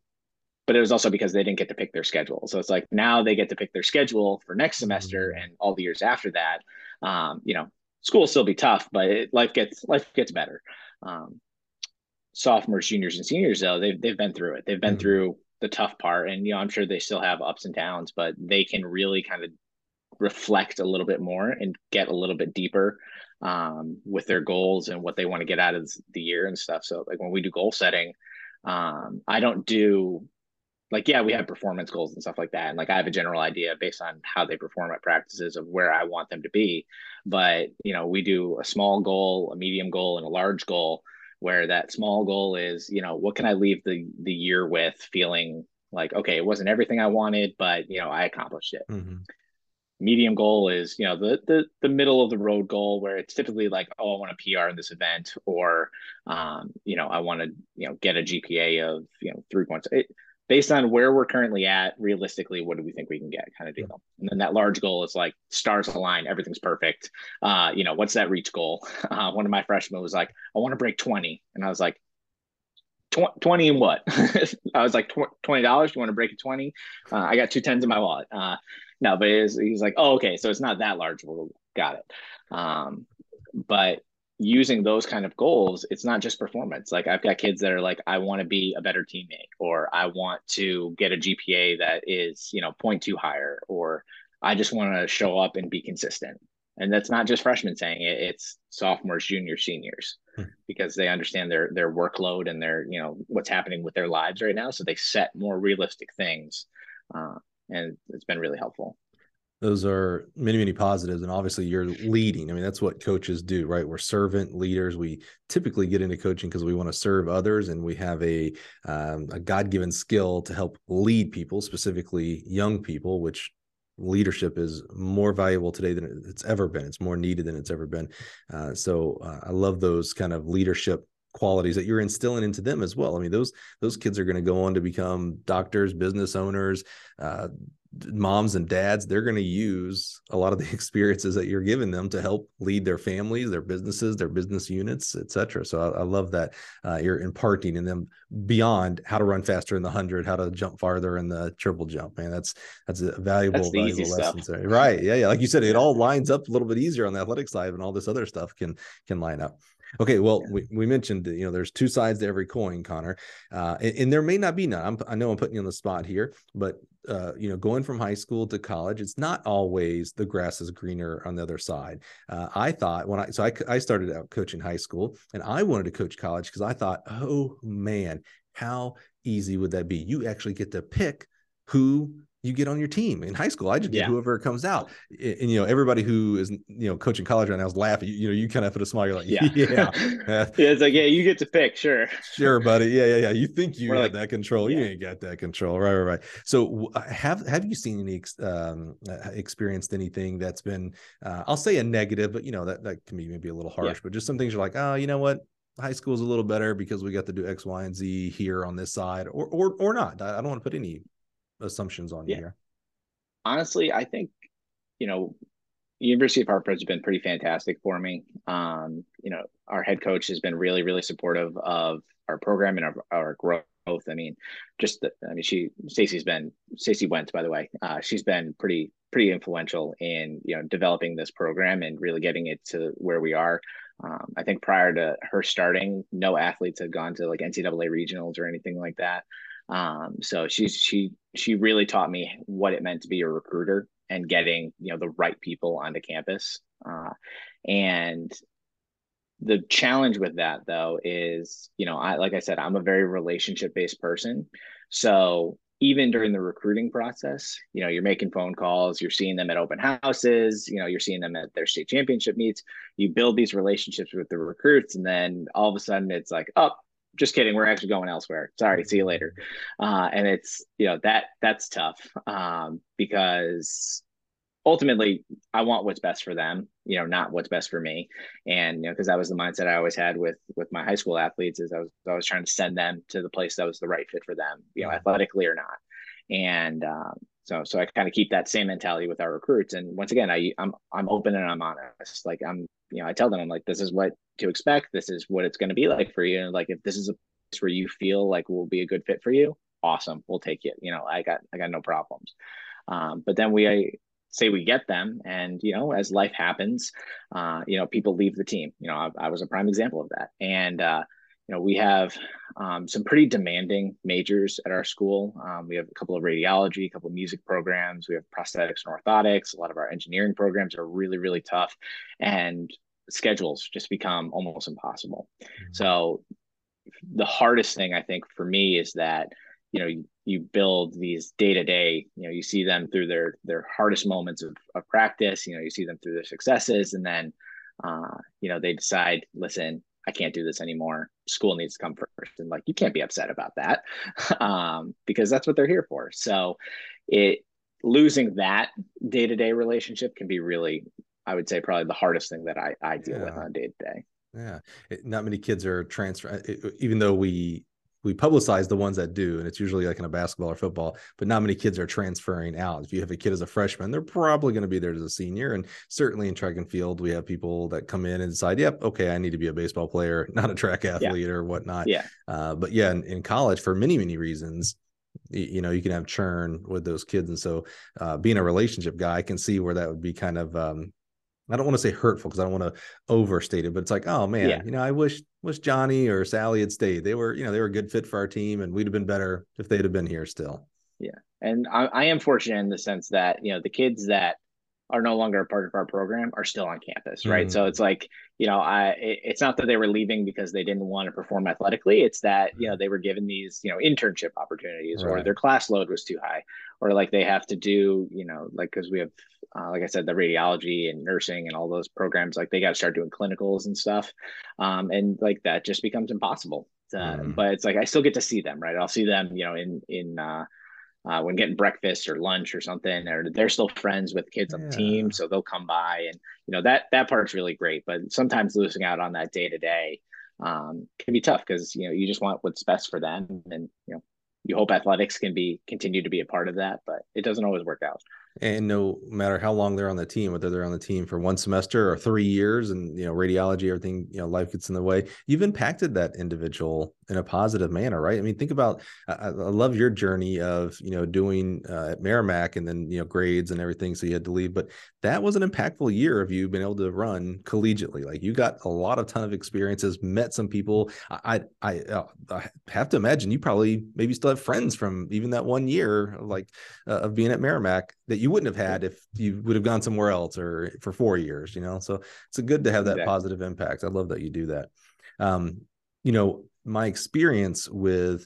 [SPEAKER 3] but it was also because they didn't get to pick their schedule. So it's like now they get to pick their schedule for next semester mm-hmm. and all the years after that. Um, you know, school will still be tough, but it, life gets life gets better. Um, sophomores, juniors, and seniors though they've they've been through it. They've been mm-hmm. through the tough part. And you know i'm sure they still have ups and downs but they can really kind of reflect a little bit more and get a little bit deeper um, with their goals and what they want to get out of the year and stuff. So like when we do goal setting um, i don't do like yeah we have performance goals and stuff like that. And like i have a general idea based on how they perform at practices of where i want them to be. But you know we do a small goal a medium goal and a large goal where that small goal is, you know, what can I leave the the year with feeling like, okay, it wasn't everything I wanted, but you know, I accomplished it. Mm-hmm. Medium goal is, you know, the the the middle of the road goal where it's typically like, oh, I want a PR in this event, or um, you know, I want to, you know, get a GPA of, you know, three points. It, based on where we're currently at, realistically, what do we think we can get kind of deal. And then that large goal is like stars align, everything's perfect. Uh, you know, what's that reach goal? Uh, one of my freshmen was like, I want to break 20. And I was like, 20 and what? I was like, $20, you want to break it 20? Uh, I got two tens in my wallet. Uh, no, but he's like, oh, okay. So it's not that large. Well, got it. Um, but using those kind of goals, it's not just performance. Like I've got kids that are like, I want to be a better teammate, or I want to get a GPA that is, you know, 0.2 higher, or I just want to show up and be consistent. And that's not just freshmen saying it; it's sophomores, juniors, seniors, hmm. because they understand their their workload and their you know what's happening with their lives right now. So they set more realistic things, uh, and it's been really helpful
[SPEAKER 2] those are many many positives and obviously you're leading. I mean that's what coaches do right? We're servant leaders. We typically get into coaching because we want to serve others and we have a um, a god-given skill to help lead people specifically young people which leadership is more valuable today than it's ever been. It's more needed than it's ever been. Uh, so uh, i love those kind of leadership qualities that you're instilling into them as well. I mean, those those kids are going to go on to become doctors, business owners, uh, moms and dads they're going to use a lot of the experiences that you're giving them to help lead their families their businesses their business units etc so I, I, love that uh, you're imparting in them beyond how to run faster in the 100 how to jump farther in the triple jump man. That's that's a valuable that's valuable lesson right yeah yeah. Like you said it all lines up a little bit easier on the athletic side and all this other stuff can can line up Okay, well, yeah. we, we mentioned you know there's two sides to every coin, Connor, uh, and, and, there may not be none. I'm, i know I'm putting you on the spot here, but uh, you know, going from high school to college, it's not always the grass is greener on the other side. Uh, I thought when I so I I started out coaching high school, and I wanted to coach college because I thought, oh man, how easy would that be? You actually get to pick who you get on your team in high school. I just get yeah. whoever comes out, and, and, you know everybody who is you know coaching college right now is laughing. You, you know you kind of put a smile. You're like, yeah, yeah.
[SPEAKER 3] yeah. It's like, yeah, you get to pick, sure,
[SPEAKER 2] sure, buddy. Yeah, yeah, yeah. You think you have like, that control? Yeah. You ain't got that control, right, right, right. So uh, have have you seen any um, uh, experienced anything that's been, uh, I'll say a negative, but you know that that can be maybe a little harsh, but just some things you're like, oh, you know what, high school is a little better because we got to do X, Y, and Z here on this side, or or or not. I don't want to put any assumptions on yeah. you here?
[SPEAKER 3] Honestly, I think, you know, University of Hartford has been pretty fantastic for me. Um, you know, our head coach has been really, really supportive of our program and our, our growth. I mean, just the, I mean, she Stacy's been Stacy Wentz, by the way. Uh, she's been pretty pretty influential in you know developing this program and really getting it to where we are. Um, I think prior to her starting, no athletes had gone to like NCAA regionals or anything like that. Um, so she's she she really taught me what it meant to be a recruiter and getting you know the right people onto campus. Uh, and the challenge with that though is you know I like I said I'm a very relationship based person, so even during the recruiting process, you know, you're making phone calls, you're seeing them at open houses, you know, you're seeing them at their state championship meets. You build these relationships with the recruits, and then all of a sudden it's like, oh, just kidding, we're actually going elsewhere. Sorry, see you later. Uh, and it's you know that that's tough um, because ultimately I want what's best for them, you know, not what's best for me. And you know, because that was the mindset I always had with with my high school athletes is I was I was trying to send them to the place that was the right fit for them, you know, athletically or not. And um, so so I kind of keep that same mentality with our recruits. And once again, I I'm I'm open and I'm honest. Like I'm, you know, I tell them I'm like, this is what to expect. This is what it's going to be like for you. And like if this is a place where you feel like will be a good fit for you, awesome, we'll take it. You know, I got I got no problems. Um, but then we say we get them and you know as life happens uh, you know people leave the team you know I, I, was a prime example of that and uh, you know we have um, some pretty demanding majors at our school. Um, we have a couple of radiology a couple of music programs we have prosthetics and orthotics. A lot of our engineering programs are really really tough and schedules just become almost impossible. Mm-hmm. so the hardest thing i think for me is that you know you, you build these day to day you know you see them through their their hardest moments of, of practice you know you see them through their successes and then uh, you know they decide listen i can't do this anymore school needs to come first and like you can't be upset about that um, because that's what they're here for. So it losing that day to day relationship can be really i would say probably the hardest thing that i i deal yeah. with on day to day
[SPEAKER 2] yeah. It, not many kids are transfer even though we we publicize the ones that do, and it's usually like in a basketball or football, but not many kids are transferring out. If you have a kid as a freshman, they're probably going to be there as a senior. And certainly in track and field, we have people that come in and decide, yep, okay, I need to be a baseball player, not a track athlete yeah. or whatnot.
[SPEAKER 3] Yeah.
[SPEAKER 2] Uh, but yeah, in, in college, for many, many reasons, you know you can have churn with those kids and so uh, being a relationship guy i can see where that would be kind of um, I don't want to say hurtful because I don't want to overstate it, but it's like, oh man, yeah. you know, I wish wish Johnny or Sally had stayed. They were, you know, they were a good fit for our team, and we'd have been better if they'd have been here still.
[SPEAKER 3] Yeah, and I, I am fortunate in the sense that you know the kids that are no longer a part of our program are still on campus, right? Mm-hmm. So it's like, you know, I it, it's not that they were leaving because they didn't want to perform athletically. It's that you know they were given these you know internship opportunities, right. or their class load was too high, or like they have to do you know like because we have uh, like I said the radiology and nursing and all those programs like they got to start doing clinicals and stuff, um, and like that just becomes impossible. Uh, mm-hmm. But it's like I still get to see them, right? I'll see them, you know, in in uh, uh, when getting breakfast or lunch or something, or they're still friends with kids on the team, so they'll come by, and you know that that part's really great. But sometimes losing out on that day to day can be tough because you know you just want what's best for them, and you know you hope athletics can be continue to be a part of that, but it doesn't always work out
[SPEAKER 2] and no matter how long they're on the team whether they're on the team for one semester or three years and you know radiology everything you know life gets in the way you've impacted that individual in a positive manner right? I mean think about i, I love your journey of you know doing uh, at merrimack and then you know grades and everything so you had to leave but that was an impactful year of you being able to run collegiately. Like you got a lot of ton of experiences met some people. I i, uh, I have to imagine you probably maybe still have friends from even that one year like uh, of being at merrimack that you wouldn't have had if you would have gone somewhere else or for four years, you know. So it's good to have that exactly. positive impact. I love that you do that. Um, you know, my experience with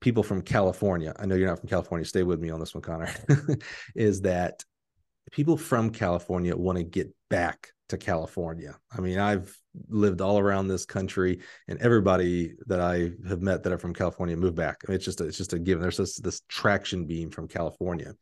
[SPEAKER 2] people from California, I know you're not from California, stay with me on this one, Connor, is that people from California want to get back to California. I mean, I've lived all around this country, and everybody that I have met that are from California moved back. I mean, it's just a, it's just a given. There's this, this traction beam from California.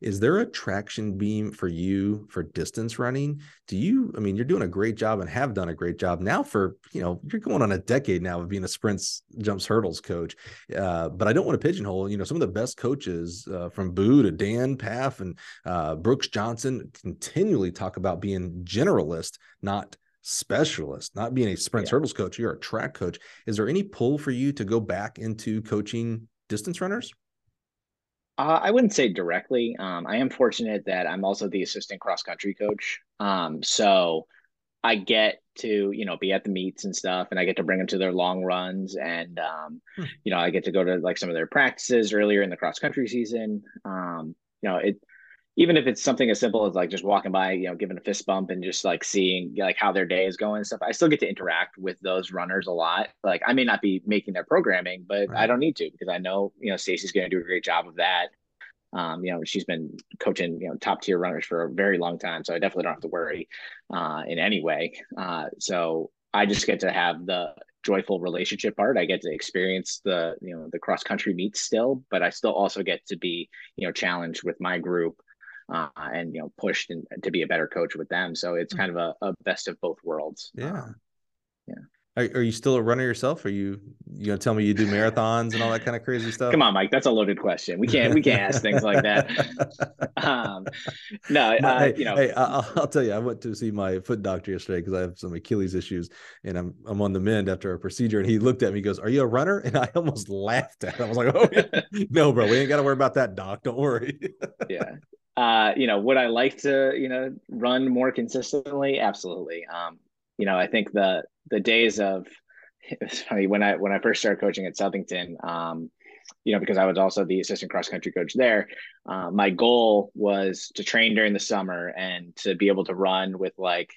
[SPEAKER 2] Is there a traction beam for you for distance running? Do you? I mean, you're doing a great job and have done a great job now. For you know, you're going on a decade now of being a sprints, jumps, hurdles coach. Uh, but I don't want to pigeonhole. You know, some of the best coaches uh, from Boo to Dan Pfaff and uh, Brooks Johnson continually talk about being generalist, not specialist, not being a sprint yeah. hurdles coach, you're a track coach. Is there any pull for you to go back into coaching distance runners?
[SPEAKER 3] Uh, I wouldn't say directly. Um, I am fortunate that I'm also the assistant cross country coach. Um, so I get to, you know, be at the meets and stuff, and I get to bring them to their long runs, and um, hmm. you know, I get to go to like some of their practices earlier in the cross country season. Um, you know, it even if it's something as simple as like just walking by, you know, giving a fist bump and just like seeing like how their day is going and stuff, I still get to interact with those runners a lot. Like I may not be making their programming, but right. I don't need to because I know, you know, Stacy's going to do a great job of that. Um, you know, she's been coaching, you know, top tier runners for a very long time. So I definitely don't have to worry uh, in any way. Uh, so I just get to have the joyful relationship part. I get to experience the, you know, the cross country meets still, but I still also get to be, you know, challenged with my group uh, and, you know, pushed in, to be a better coach with them. So it's mm-hmm. kind of a, a best of both worlds.
[SPEAKER 2] Yeah. Um, yeah. Are, are you still a runner yourself? Are you you gonna tell me you do marathons and all that kind of crazy stuff?
[SPEAKER 3] Come on, Mike. That's a loaded question. We can't we can't ask things like that. Um, no, uh,
[SPEAKER 2] hey,
[SPEAKER 3] you know.
[SPEAKER 2] Hey, I'll, I'll, tell you. I went to see my foot doctor yesterday because I have some Achilles issues, and I'm I'm on the mend after a procedure. And he looked at me, goes, "Are you a runner?" And I almost laughed at him. I was like, "Oh yeah. no, bro, we ain't got to worry about that, doc. Don't worry."
[SPEAKER 3] yeah. Uh, you know, would I like to, you know, run more consistently? Absolutely. Um, you know, I think the the days of it's funny when I when I first started coaching at Southington, um, you know, because I was also the assistant cross country coach there. Uh, my goal was to train during the summer and to be able to run with like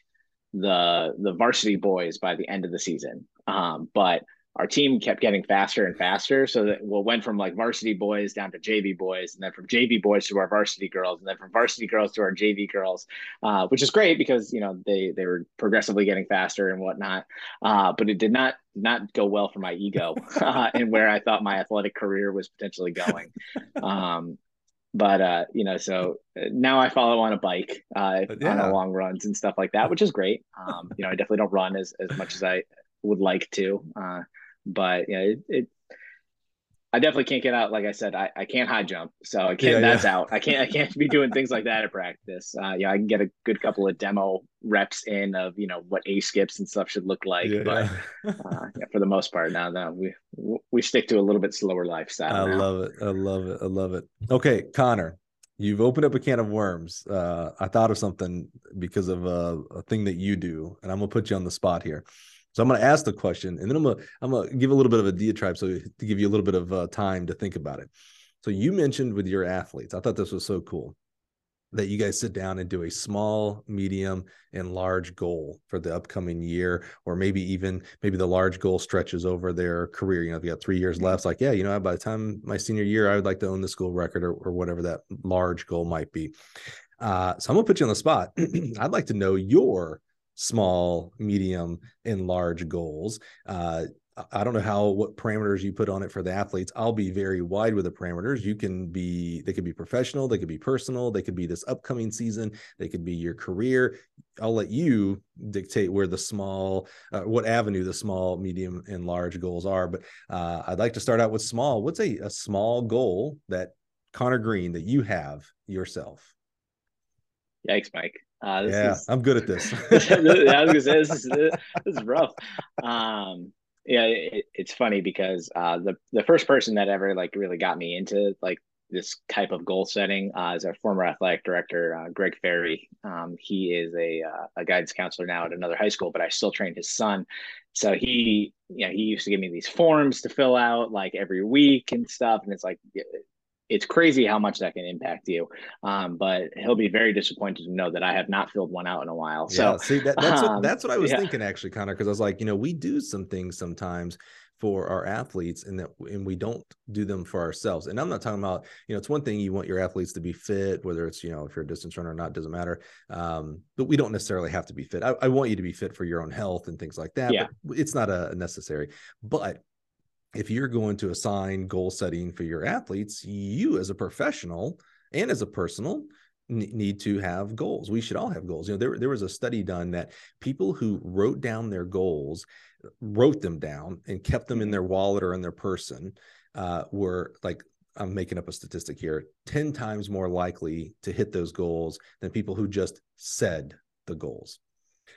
[SPEAKER 3] the the varsity boys by the end of the season. Um, but our team kept getting faster and faster. So that we went from like varsity boys down to JV boys, and then from JV boys to our varsity girls, and then from varsity girls to our JV girls, uh, which is great because you know they they were progressively getting faster and whatnot. Uh, but it did not not go well for my ego uh, and where I thought my athletic career was potentially going. Um, but uh, you know, so uh, now I follow on a bike uh, yeah. on long runs and stuff like that, which is great. Um, you know, I definitely don't run as as much as I would like to. Uh, but yeah, it, it I definitely can't get out. Like I said, I, I can't high jump, so I can't. Yeah, that's yeah. out. I can't. I can't be doing things like that at practice. Uh, yeah, I can get a good couple of demo reps in of you know what a skips and stuff should look like. Yeah. But uh, yeah, for the most part, now that we we stick to a little bit slower lifestyle.
[SPEAKER 2] I
[SPEAKER 3] now.
[SPEAKER 2] love it. I love it. I love it. Okay, Connor, you've opened up a can of worms. Uh, I thought of something because of a, a thing that you do, and I'm gonna put you on the spot here. So I'm going to ask the question, and then I'm going to I'm going to give a little bit of a diatribe, so to give you a little bit of uh, time to think about it. So you mentioned with your athletes, I thought this was so cool that you guys sit down and do a small, medium, and large goal for the upcoming year, or maybe even maybe the large goal stretches over their career. You know, if you got three years left, like, yeah, you know, by the time my senior year, I would like to own the school record or, or whatever that large goal might be. Uh, so I'm gonna put you on the spot. I'd like to know your small, medium, and large goals. Uh, I don't know how what parameters you put on it for the athletes. I'll be very wide with the parameters. You can be they could be professional, they could be personal, they could be this upcoming season, they could be your career. I'll let you dictate where the small uh, what avenue the small, medium and large goals are, but uh, I'd like to start out with small. What's a, a small goal that Connor Green that you have yourself?
[SPEAKER 3] Yikes, Mike.
[SPEAKER 2] Uh, yeah, is, I'm good at this.
[SPEAKER 3] I was gonna say this is this is rough. Um, yeah, it, it's funny because uh, the the first person that ever like really got me into like this type of goal setting uh, is our former athletic director, uh, Greg Ferry. Um, he is a uh, a guidance counselor now at another high school, but I still train his son. So he, you know, he used to give me these forms to fill out like every week and stuff, and it's like it's crazy how much that can impact you. Um, but he'll be very disappointed to know that I have not filled one out in a while. So
[SPEAKER 2] yeah, see, that, that's um, what, that's what I was yeah. thinking actually, Connor, because I was like, you know, we do some things sometimes for our athletes and that and we don't do them for ourselves and i'm not talking about you know it's one thing you want your athletes to be fit whether it's you know if you're a distance runner or not doesn't matter um, but we don't necessarily have to be fit I, I, want you to be fit for your own health and things like that
[SPEAKER 3] yeah.
[SPEAKER 2] but it's not a necessary but if you're going to assign goal setting for your athletes, you as a professional and as a personal need to have goals. We should all have goals. You know, there, there was a study done that people who wrote down their goals, wrote them down and kept them in their wallet or in their person, uh, were like, I'm making up a statistic here, 10 times more likely to hit those goals than people who just said the goals.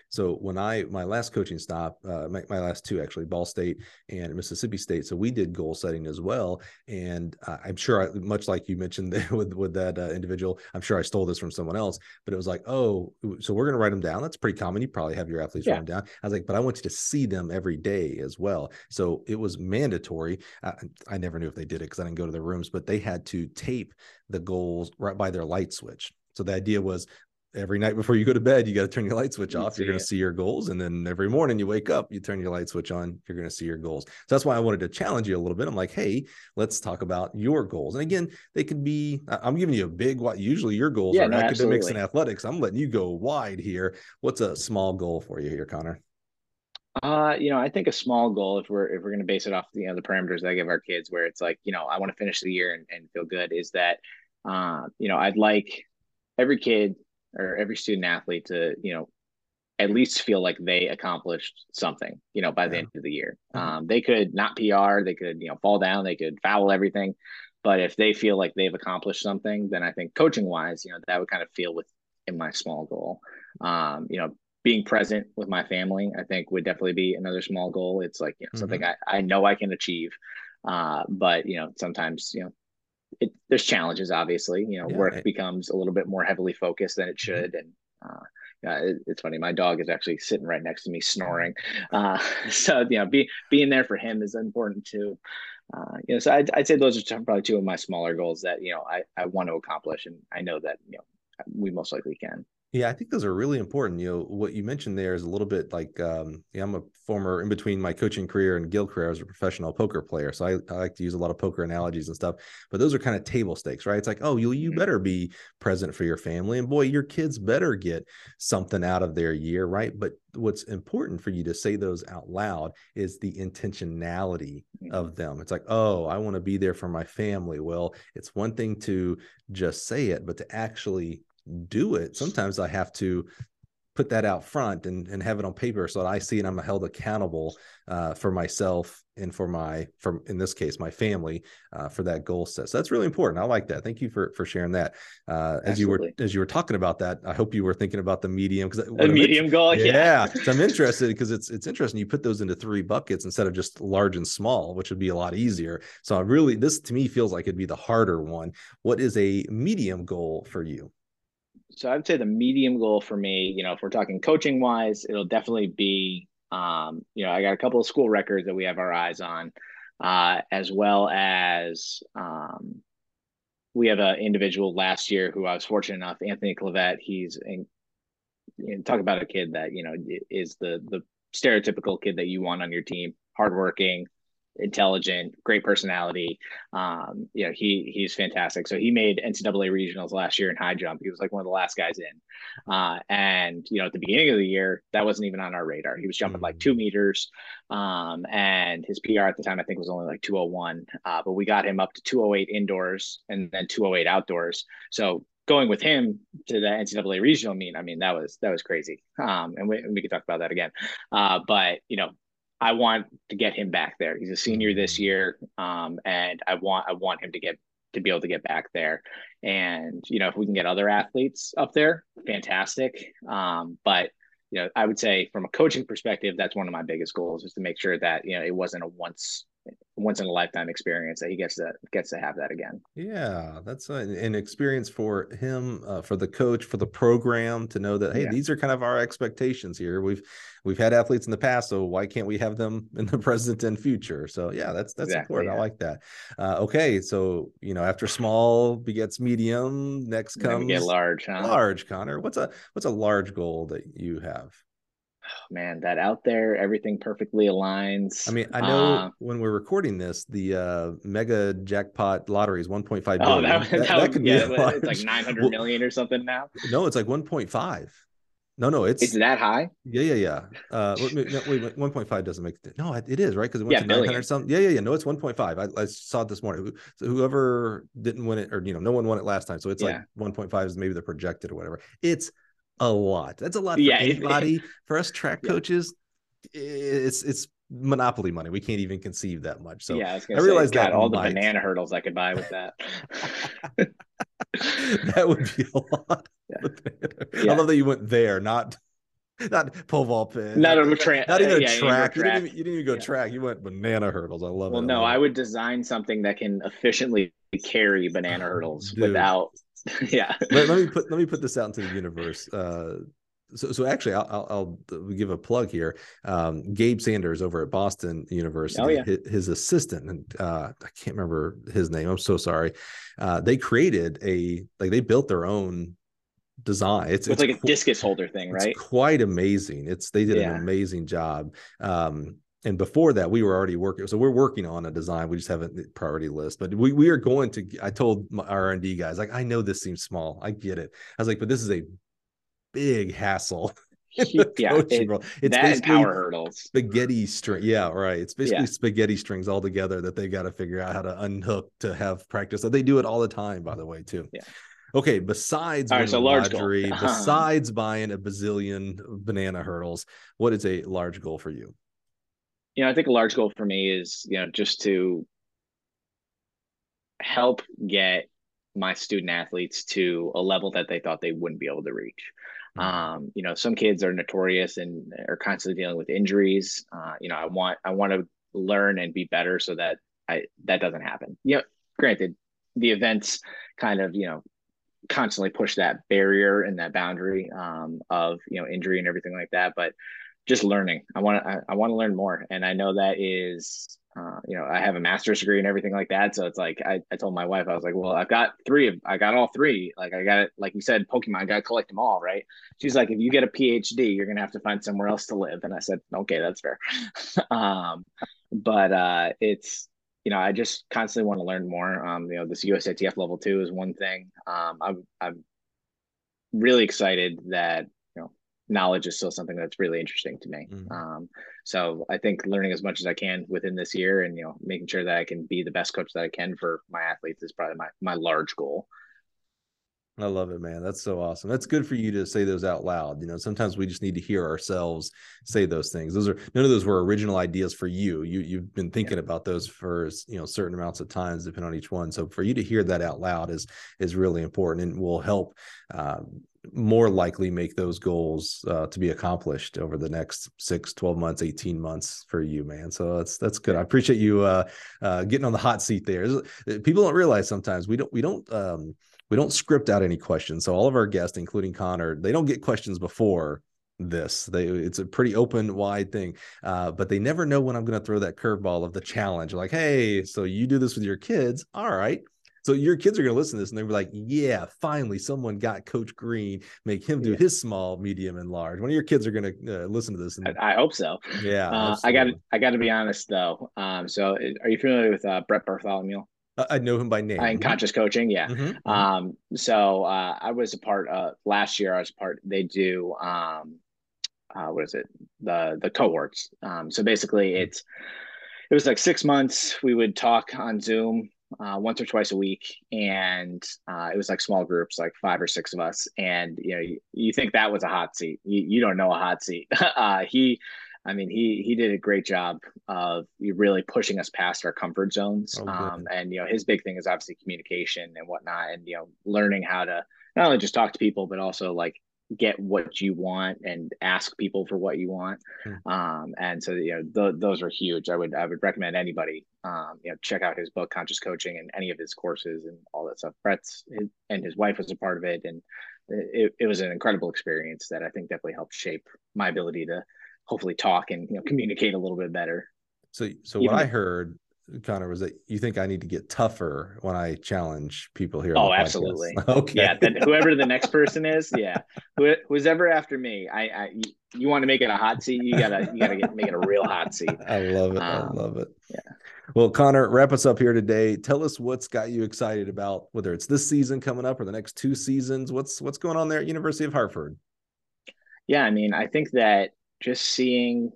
[SPEAKER 2] So when I my last coaching stop, uh, my, my, last two actually, Ball State and Mississippi State. So we did goal setting as well, and uh, I'm sure, I, much like you mentioned with with that uh, individual, I'm sure I stole this from someone else. But it was like, oh, so we're gonna write them down. That's pretty common. You probably have your athletes yeah. write them down. I was like, but I want you to see them every day as well. So it was mandatory. I, I never knew if they did it because I didn't go to their rooms, but they had to tape the goals right by their light switch. So the idea was every night before you go to bed, you got to turn your light switch off. You're going to see your goals. And then every morning you wake up, you turn your light switch on, you're going to see your goals. So that's why I wanted to challenge you a little bit. I'm like, hey, let's talk about your goals. And again, they could be, I'm giving you a big, what usually your goals yeah, are no, academics absolutely. and athletics. I'm letting you go wide here. What's a small goal for you here, Connor?
[SPEAKER 3] Uh, you know, I think a small goal, if we're if we're going to base it off you know the parameters that I give our kids, where it's like, you know, I want to finish the year and, and feel good, is that, uh, you know, I'd like every kid or every student athlete to you know at least feel like they accomplished something you know by yeah. the end of the year mm-hmm. um, they could not pr they could you know fall down they could foul everything but if they feel like they've accomplished something then i think coaching wise you know that would kind of feel with in my small goal um, you know being present with my family i think would definitely be another small goal it's like you know mm-hmm. something I, I know i can achieve uh, but you know sometimes you know it, there's challenges obviously you know yeah, work becomes a little bit more heavily focused than it mm-hmm. should and uh, yeah, it, it's funny. My dog is actually sitting right next to me, snoring. Uh, so you know, be, being there for him is important too. Uh, you know, so I'd, I'd say those are probably two of my smaller goals that you know I, I want to accomplish, and I know that you know we most likely can.
[SPEAKER 2] Yeah, I think those are really important. You know, what you mentioned there is a little bit like um, yeah, I'm a former in between my coaching career and Gill career, I was a professional poker player. So I, I, like to use a lot of poker analogies and stuff. But those are kind of table stakes, right? It's like, oh, you you better be present for your family, and boy, your kids better get something out of their year, right? But what's important for you to say those out loud is the intentionality of them. It's like, oh, I want to be there for my family. Well, it's one thing to just say it, but to actually do it. Sometimes i have to put that out front and, and have it on paper so that i see and i'm held accountable uh, for myself and for my for in this case my family uh, for that goal set. So that's really important. I like that. Thank you for for sharing that. Uh, as you were as you were talking about that i hope you were thinking about the medium because
[SPEAKER 3] the medium goal?
[SPEAKER 2] Yeah, yeah. i'm interested because it's it's interesting you put those into three buckets instead of just large and small which would be a lot easier. So i really this to me feels like it'd be the harder one. What is a medium goal for you
[SPEAKER 3] so I'd say the medium goal for me, you know, if we're talking coaching wise, it'll definitely be, um, you know, I got a couple of school records that we have our eyes on, uh, as well as um, we have an individual last year who I was fortunate enough, Anthony Clavette. He's in, know, talk about a kid that you know is the the stereotypical kid that you want on your team, hardworking, intelligent, great personality. Um, you know, he he's fantastic. So he made NCAA regionals last year in high jump. He was like one of the last guys in. Uh, and you know, at the beginning of the year, that wasn't even on our radar. He was jumping mm-hmm. like two meters, um, and his PR at the time I think was only like 201. Uh, but we got him up to 208 indoors and then 208 outdoors. So going with him to the NCAA regional meet, I mean, that was that was crazy. Um, and we, we could talk about that again. Uh, but you know, I want to get him back there. He's a senior this mm-hmm. year, um, and I want I want him to get to be able to get back there. And you know, if we can get other athletes up there, fantastic. Um, but you know, I would say from a coaching perspective, that's one of my biggest goals is to make sure that you know it wasn't a once once in a lifetime experience that he gets to gets to have that again.
[SPEAKER 2] Yeah, that's a, an experience for him, uh, for the coach, for the program to know that hey, yeah. these are kind of our expectations here. We've we've had athletes in the past, so why can't we have them in the present and future? So yeah, that's that's exactly, important. Yeah. I like that. Uh, okay, so you know after small begets medium, next comes
[SPEAKER 3] get large. Huh?
[SPEAKER 2] Large, Connor. What's a what's a large goal that you have?
[SPEAKER 3] Man, that out there, everything perfectly aligns.
[SPEAKER 2] I mean, I know uh, when we're recording this, the uh, mega jackpot lottery is 1.5 billion. Oh, that,
[SPEAKER 3] that, that, that could yeah, be it's like 900 well, million or something now.
[SPEAKER 2] No, it's like 1.5. No, no, it's
[SPEAKER 3] it's that high.
[SPEAKER 2] Yeah, yeah, yeah. Uh, wait, wait, 1.5 doesn't make it. No, it is right because it went yeah, to 900 something. Yeah, yeah, yeah. No, it's 1.5. I, I saw it this morning. So whoever didn't win it, or you know, no one won it last time, so it's yeah. like 1.5 is maybe the projected or whatever. It's a lot. That's a lot for yeah, anybody. For us track yeah. coaches, it's it's monopoly money. We can't even conceive that much. So
[SPEAKER 3] yeah, I, I realize that all might. the banana hurdles I could buy with that.
[SPEAKER 2] that would be a lot. Yeah. I love that you went there, not not pole vault pin.
[SPEAKER 3] Not a tra-
[SPEAKER 2] not even
[SPEAKER 3] uh,
[SPEAKER 2] a
[SPEAKER 3] yeah,
[SPEAKER 2] track. You, didn't even, you didn't even go
[SPEAKER 3] Yeah.
[SPEAKER 2] track. You went banana hurdles. I love
[SPEAKER 3] Well,
[SPEAKER 2] it.
[SPEAKER 3] Well,
[SPEAKER 2] no,
[SPEAKER 3] I would design something that can efficiently carry banana hurdles
[SPEAKER 2] Dude.
[SPEAKER 3] without. Yeah.
[SPEAKER 2] let, let me put let me put this out into the universe. Uh, so so actually, I'll, I'll, I'll give a plug here. Um, Gabe Sanders over at Boston University,
[SPEAKER 3] Oh, yeah.
[SPEAKER 2] his, his assistant, and uh, I can't remember his name. I'm so sorry. Uh, they created a like they built their own design. It's it's
[SPEAKER 3] like a
[SPEAKER 2] qu-
[SPEAKER 3] discus holder thing,
[SPEAKER 2] it's
[SPEAKER 3] right?
[SPEAKER 2] quite amazing. It's they did
[SPEAKER 3] Yeah.
[SPEAKER 2] an amazing job. Um, and before that, we were already working. So we're working on a design. We just haven't priority list, but we we are going to. I told my R and D guys like, I know this seems small. I get it. I was like, but this is a big hassle.
[SPEAKER 3] yeah.
[SPEAKER 2] coaching
[SPEAKER 3] it-
[SPEAKER 2] world. It's
[SPEAKER 3] that power hurdles.
[SPEAKER 2] spaghetti string. Yeah, right. It's basically
[SPEAKER 3] Yeah.
[SPEAKER 2] spaghetti strings all together that they got to figure out how to unhook to have practice. So they do it all the time, by the way, too.
[SPEAKER 3] Yeah.
[SPEAKER 2] Okay. Besides
[SPEAKER 3] All right, so large goal.
[SPEAKER 2] lottery,
[SPEAKER 3] Uh-huh.
[SPEAKER 2] besides buying a bazillion banana hurdles, what is a large goal for you?
[SPEAKER 3] You know, I think a large goal for me is, you know, just to help get my student athletes to a level that they thought they wouldn't be able to reach.
[SPEAKER 2] Mhm.
[SPEAKER 3] Um, you know, some kids are notorious and are constantly dealing with injuries. Uh, you know, I want I want to learn and be better so that I that doesn't happen. You know, granted, the events kind of, you know, constantly push that barrier and that boundary um, of you know injury and everything like that but just learning. I want to I, I want to learn more. And i know that is uh, you know i have a master's degree and everything like that. So it's like I, I told my wife i was like well i've got three of i got all three. Like i got it like you said pokemon i got to collect them all right? She's like if you get a phd you're gonna have to find somewhere else to live. And i said okay that's fair. Um but uh it's you know, I just constantly want to learn more. Um, you know, this USATF level two is one thing. Um, I'm I'm really excited that knowledge is still something that's really interesting to me.
[SPEAKER 2] Mhm.
[SPEAKER 3] Um, so I think learning as much as I can within this year, and you know, making sure that I can be the best coach that I can for my athletes is probably my my large goal.
[SPEAKER 2] I love it, man. That's so awesome. That's good for you to say those out loud. You know, sometimes we just need to hear ourselves say those things. Those are none of those were original ideas for you. You you've been thinking about those for you know certain amounts of times, depending on each one. So for you to hear that out loud is is really important and will help uh, more likely make those goals uh, to be accomplished over the next six, 12 months, 18 months for you, man. So that's that's good. I appreciate you uh, uh, getting on the hot seat there. People don't realize sometimes we don't we don't um, we don't script out any questions. So all of our guests, including Connor, they don't get questions before this. They it's a pretty open, wide thing. Uh, but they never know when I'm going to throw that curveball of the challenge. Like, hey, so you do this with your kids? All right. So your kids are going to listen to this and they'll be like, yeah, finally someone got Coach Green, make him do
[SPEAKER 3] Yeah.
[SPEAKER 2] his small, medium, and large. One of your kids are going to uh, listen to this. And
[SPEAKER 3] I, I hope so.
[SPEAKER 2] yeah,
[SPEAKER 3] Uh, I got to. I got to be honest though. Um, so are you familiar with uh, Brett Bartholomew
[SPEAKER 2] I, know him by name.
[SPEAKER 3] uh, in conscious coaching? Yeah.
[SPEAKER 2] Mhm, mhm.
[SPEAKER 3] Um, so uh, I was a part of last year. I was a part. They do um, uh, what is it? The the cohorts. Um, so basically,
[SPEAKER 2] Mm-hmm.
[SPEAKER 3] it's it was like six months. We would talk on Zoom uh, once or twice a week, and uh, it was like small groups, like five or six of us. And you know, you, you think that was a hot seat? You, you don't know a hot seat. uh, he. I mean, he he did a great job of really pushing us past our comfort zones.
[SPEAKER 2] Oh,
[SPEAKER 3] um, and you know, his big thing is obviously communication and whatnot, and you know, learning how to not only just talk to people, but also like get what you want and ask people for what you want.
[SPEAKER 2] Hmm.
[SPEAKER 3] Um, and so you know, th- those are huge. I would I would recommend anybody um, you know check out his book, Conscious Coaching, and any of his courses and all that stuff. Brett's his, and his wife was a part of it, and it, it was an incredible experience that I think definitely helped shape my ability to hopefully talk and you know communicate a little bit better.
[SPEAKER 2] So, so
[SPEAKER 3] Even
[SPEAKER 2] what I heard, Connor, was that you think I need to get tougher when I challenge people here.
[SPEAKER 3] Oh, absolutely.
[SPEAKER 2] Okay.
[SPEAKER 3] Yeah, that whoever the next person is, yeah, Who, who's ever after me, I, I you, want to make it a hot seat, you gotta you gotta get make it a real hot seat.
[SPEAKER 2] I love it. I
[SPEAKER 3] Um,
[SPEAKER 2] love it.
[SPEAKER 3] yeah.
[SPEAKER 2] Well, Connor, wrap us up here today. Tell us what's got you excited about whether it's this season coming up or the next two seasons. What's what's going on there at University of Hartford?
[SPEAKER 3] Yeah, I mean, I think that just seeing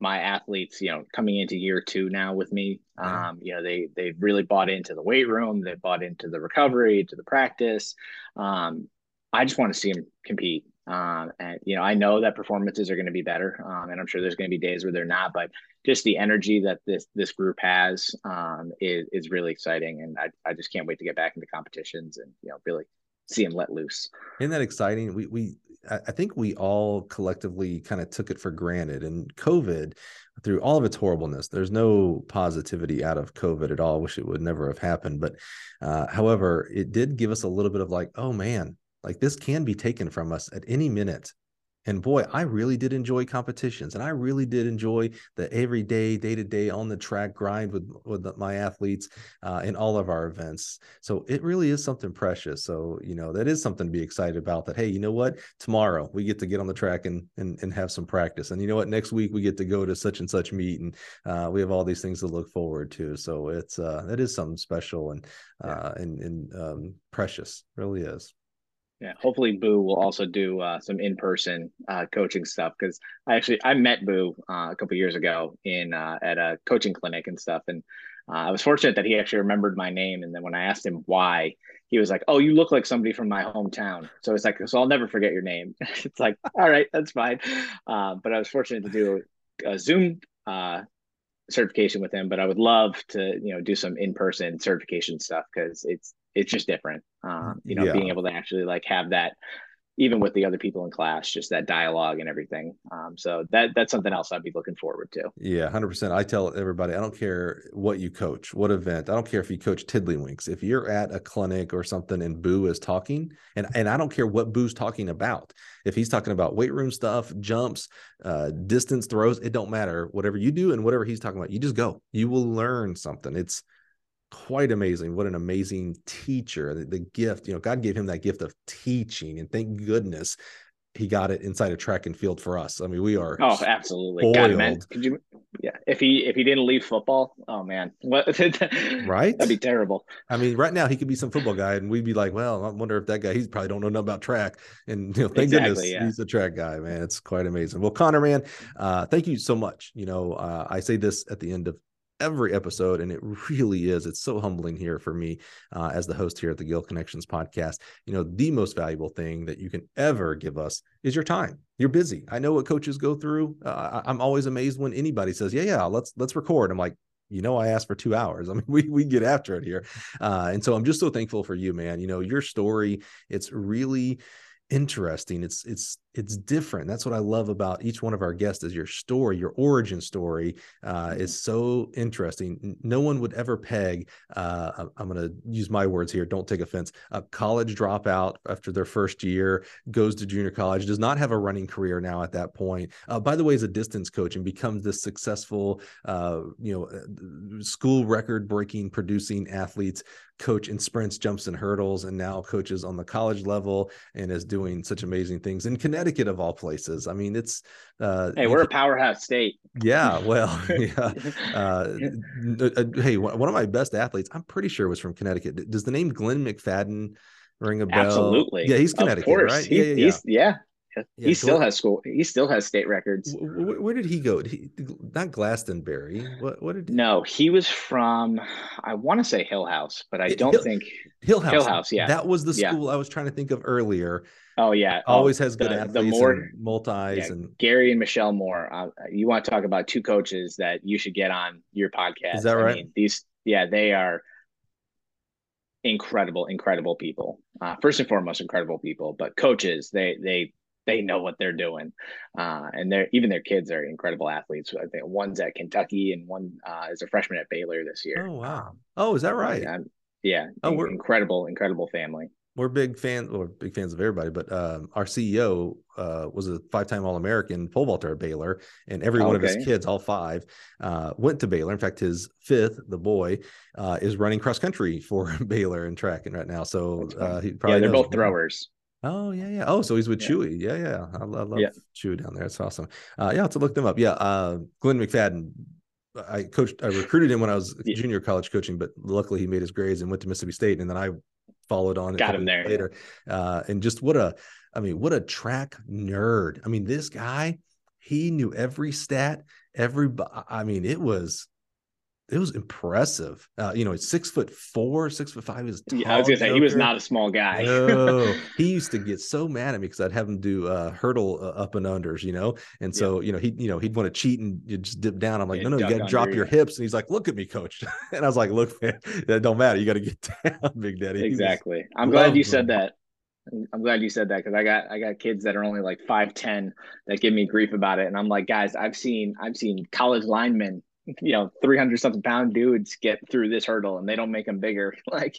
[SPEAKER 3] my athletes, you know, coming into year two now with me, um, you know, they they really bought into the weight room, they bought into the recovery, to the practice. Um, I just want to see them compete. Um, and you know, I know that performances are going to be better, um, and I'm sure there's going to be days where they're not. But just the energy that this this group has um, is is really exciting, and I I just can't wait to get back into competitions and you know really see them let loose.
[SPEAKER 2] Isn't that exciting? We we I think we all collectively kind of took it for granted. And COVID, through all of its horribleness, there's no positivity out of COVID at all. Wish it would never have happened. But uh, however, it did give us a little bit of like, oh man, like this can be taken from us at any minute and boy, I really did enjoy competitions, and I really did enjoy the everyday, day to day on the track grind with with my athletes uh, in all of our events. So it really is something precious. So you know that is something to be excited about. That hey, you know what? Tomorrow we get to get on the track and and, and have some practice, and you know what? Next week we get to go to such and such meet, and uh, we have all these things to look forward to. So it's uh, that is something special and uh, and and um, precious. Really is.
[SPEAKER 3] Yeah, hopefully Boo will also do uh, some in-person uh, coaching stuff because I actually I met Boo uh, a couple years ago in uh, at a coaching clinic and stuff, and uh, I was fortunate that he actually remembered my name. And then when I asked him why, he was like, "Oh, you look like somebody from my hometown." So it's like, so I'll never forget your name. it's like, all right, that's fine. Uh, but I was fortunate to do a Zoom certification with him, but I would love to you know do some in-person certification stuff because it's it's just different. Um, you know, yeah. being able to actually like have that even with the other people in class, just that dialogue and everything. Um, so that that's something else I'd be looking forward to.
[SPEAKER 2] Yeah, hundred percent. I tell everybody, I don't care what you coach, what event. I don't care if you coach Tiddlywinks. If you're at a clinic or something and Boo is talking, and and I don't care what Boo's talking about. If he's talking about weight room stuff, jumps, uh, distance throws, it don't matter. Whatever you do and whatever he's talking about, you just go. You will learn something. It's quite amazing. What an amazing teacher. The, the, gift, you know, God gave him that gift of teaching. And thank goodness he got it inside of track and field for us. I mean, we are
[SPEAKER 3] oh, absolutely. God, man, could you yeah. If he if he didn't leave football, oh man. What
[SPEAKER 2] right?
[SPEAKER 3] That'd be terrible.
[SPEAKER 2] I mean, right now he could be some football guy, and we'd be like, well, I wonder if that guy, he's probably don't know nothing about track. And you know, thank exactly, goodness yeah. he's a track guy, man. It's quite amazing. Well, Connor, man, uh, thank you so much. You know, uh, I say this at the end of every episode and it really is. It's so humbling here for me uh, as the host here at the gill connections podcast. You know the most valuable thing that you can ever give us is your time. You're busy. I know what coaches go through. Uh, i'm always amazed when anybody says yeah yeah let's let's record. I'm like you know i asked for two hours. I mean we, we get after it here. Uh, and so i'm just so thankful for you man. You know your story it's really interesting. It's it's it's different that's what i love about each one of our guests is your story your origin story uh, is mm-hmm. so interesting no one would ever peg uh, i'm going to use my words here don't take offense a college dropout after their first year goes to junior college does not have a running career now at that point uh, by the way is a distance coach and becomes this successful uh, you know uh, school record breaking producing athletes coach in sprints jumps and hurdles and now coaches on the college level and is doing such amazing things in connecticut Connecticut of all places. I mean, it's
[SPEAKER 3] uh, hey, we're a powerhouse state.
[SPEAKER 2] Yeah, well, yeah. Uh, hey, one of my best athletes, I'm pretty sure was from Connecticut. Does the name Glenn McFadden ring a bell?
[SPEAKER 3] Absolutely.
[SPEAKER 2] Yeah, he's Connecticut, right?
[SPEAKER 3] He,
[SPEAKER 2] yeah, yeah,
[SPEAKER 3] yeah. yeah. Yeah, he still has school. He still has state records.
[SPEAKER 2] Where, where did he go? Did he, not Glastonbury. What? What did? He...
[SPEAKER 3] No, he was from. I want to say Hillhouse, but I don't
[SPEAKER 2] Hill,
[SPEAKER 3] think
[SPEAKER 2] Hillhouse. Hill House. Yeah, that was the school yeah. I was trying to think of earlier.
[SPEAKER 3] Oh yeah,
[SPEAKER 2] always oh, has good the, athletes, the more and multis, yeah, and
[SPEAKER 3] Gary and Michelle Moore. Uh, you want to talk about two coaches that you should get on your podcast?
[SPEAKER 2] Is that right? I mean,
[SPEAKER 3] these, yeah, they are incredible, incredible people. Uh, first and foremost, incredible people, but coaches, they they they know what they're doing, uh, and they're even their kids are incredible athletes. I think one's at Kentucky and one uh, is a freshman at Baylor this year.
[SPEAKER 2] Oh wow! Oh, is that right?
[SPEAKER 3] Yeah, yeah oh, we're incredible, incredible family
[SPEAKER 2] we're big fans or big fans of everybody, but um, our CEO uh, was a five-time All-American pole vaulter at Baylor, and every one of his kids, all five, uh, went to Baylor. In fact, his fifth, the boy, uh, is running cross country for Baylor and tracking right now. So uh, he probably
[SPEAKER 3] yeah, they're both throwers.
[SPEAKER 2] Oh yeah, yeah. Oh, so he's with yeah. Chewy. Yeah, yeah. I, I love yeah. Chewy down there. It's awesome. Uh, yeah, to look them up. Yeah, uh, Glenn McFadden I coached, I recruited him when I was yeah. junior college coaching, but luckily he made his grades and went to Mississippi State. And then I followed on and
[SPEAKER 3] got him there
[SPEAKER 2] later uh, and just what a i mean what a track nerd i mean this guy he knew every stat every i mean it was it was impressive. Uh, you know, he's six foot four, six foot five. Is
[SPEAKER 3] yeah, I was gonna say he was not a small guy.
[SPEAKER 2] no, he used to get so mad at me because I'd have him do uh, hurdle uh, up and unders, you know. And so, yeah. you know, he, you know, he'd want to cheat and you just dip down. I'm like, yeah, no, no, you got to drop your hips. And he's like, look at me, coach. and I was like, look, man, that don't matter. You got to get down, Big Daddy.
[SPEAKER 3] Exactly. I'm glad you said that. I'm glad you said that because I got I got kids that are only like five ten that give me grief about it, and I'm like, guys, I've seen I've seen college linemen, you know, 300 something pound dudes get through this hurdle, and they don't make them bigger. like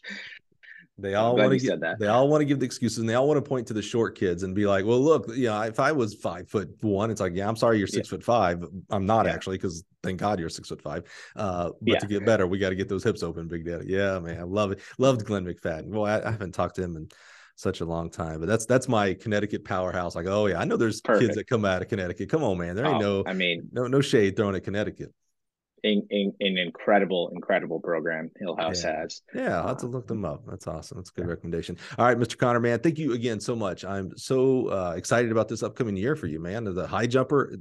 [SPEAKER 2] they all want to get that. They all want to give the excuses, and they all want to point to the short kids and be like, "Well, look, you know, if I was five foot one, it's like, yeah, I'm sorry, you're six yeah. foot five. I'm not yeah. actually, because thank God you're six foot five. Uh, but yeah. to get better, we got to get those hips open, Big Daddy. Yeah, man, I love it. Loved Glenn McFadden. Well, I, I haven't talked to him in such a long time, but that's that's my Connecticut powerhouse. Like, oh yeah, I know there's Perfect. kids that come out of Connecticut. Come on, man, there ain't oh, no, I mean, no no shade thrown at Connecticut
[SPEAKER 3] in, in, an incredible, incredible program Hillhouse
[SPEAKER 2] yeah.
[SPEAKER 3] has.
[SPEAKER 2] Yeah, I'll have to look them up. That's awesome. That's a good yeah. recommendation. All right, Mr. Connor, man, thank you again so much. I'm so uh, excited about this upcoming year for you, man. The high jumper,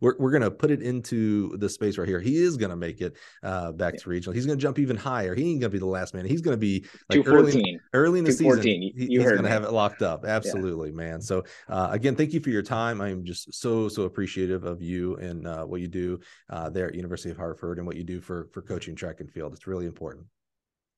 [SPEAKER 2] we're, we're going to put it into the space right here. He is going to make it uh, back yeah. to regional. He's going to jump even higher. He ain't going to be the last man. He's going to be like early, early in the season. He, he's going to have it locked up. Absolutely, man. So uh, again, thank you for your time. I'm just so, so appreciative of you and uh, what you do uh, there at University of Hartford and what you do for for coaching track and field. It's really important.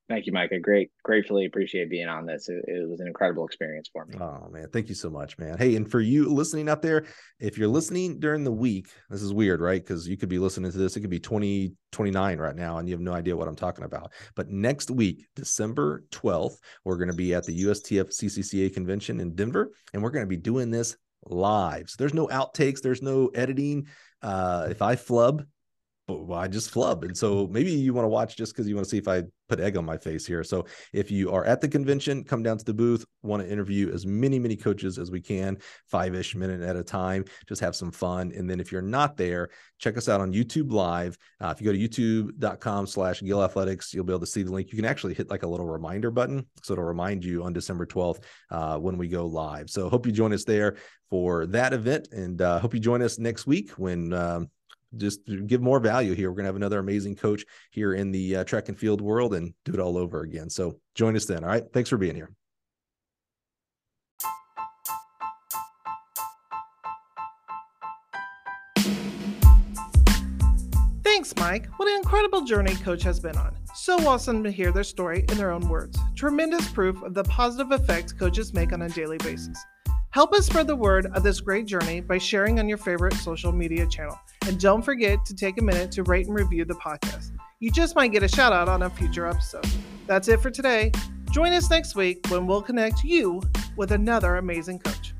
[SPEAKER 3] Thank you, Mike. I great, gratefully appreciate being on this. It, it, was an incredible experience for me.
[SPEAKER 2] Oh man, thank you so much, man. Hey, and for you listening out there, if you're listening during the week, this is weird, right? Because you could be listening to this, it could be 2029 right now, and you have no idea what I'm talking about. But next week, December 12th, we're going to be at the USTFCCCA convention in Denver, and we're going to be doing this live. So there's no outtakes, there's no editing. Uh, if I flub, well, I just flub. And so maybe you want to watch just because you want to see if I put egg on my face here. So if you are at the convention, come down to the booth, want to interview as many, many coaches as we can, five ish minute at a time, just have some fun. And then if you're not there, check us out on YouTube live. Uh, if you go to youtube.com slash Gill Athletics, you'll be able to see the link. You can actually hit like a little reminder button. So it'll remind you on December 12th uh, when we go live. So hope you join us there for that event and uh, hope you join us next week when, um, just give more value here. We're going to have another amazing coach here in the uh, track and field world and do it all over again. So join us then. All right. Thanks for being here.
[SPEAKER 1] Thanks, Mike. What an incredible journey Coach has been on. So awesome to hear their story in their own words. Tremendous proof of the positive effects coaches make on a daily basis. Help us spread the word of this great journey by sharing on your favorite social media channel. And don't forget to take a minute to rate and review the podcast. You just might get a shout out on a future episode. That's it for today. Join us next week when we'll connect you with another amazing coach.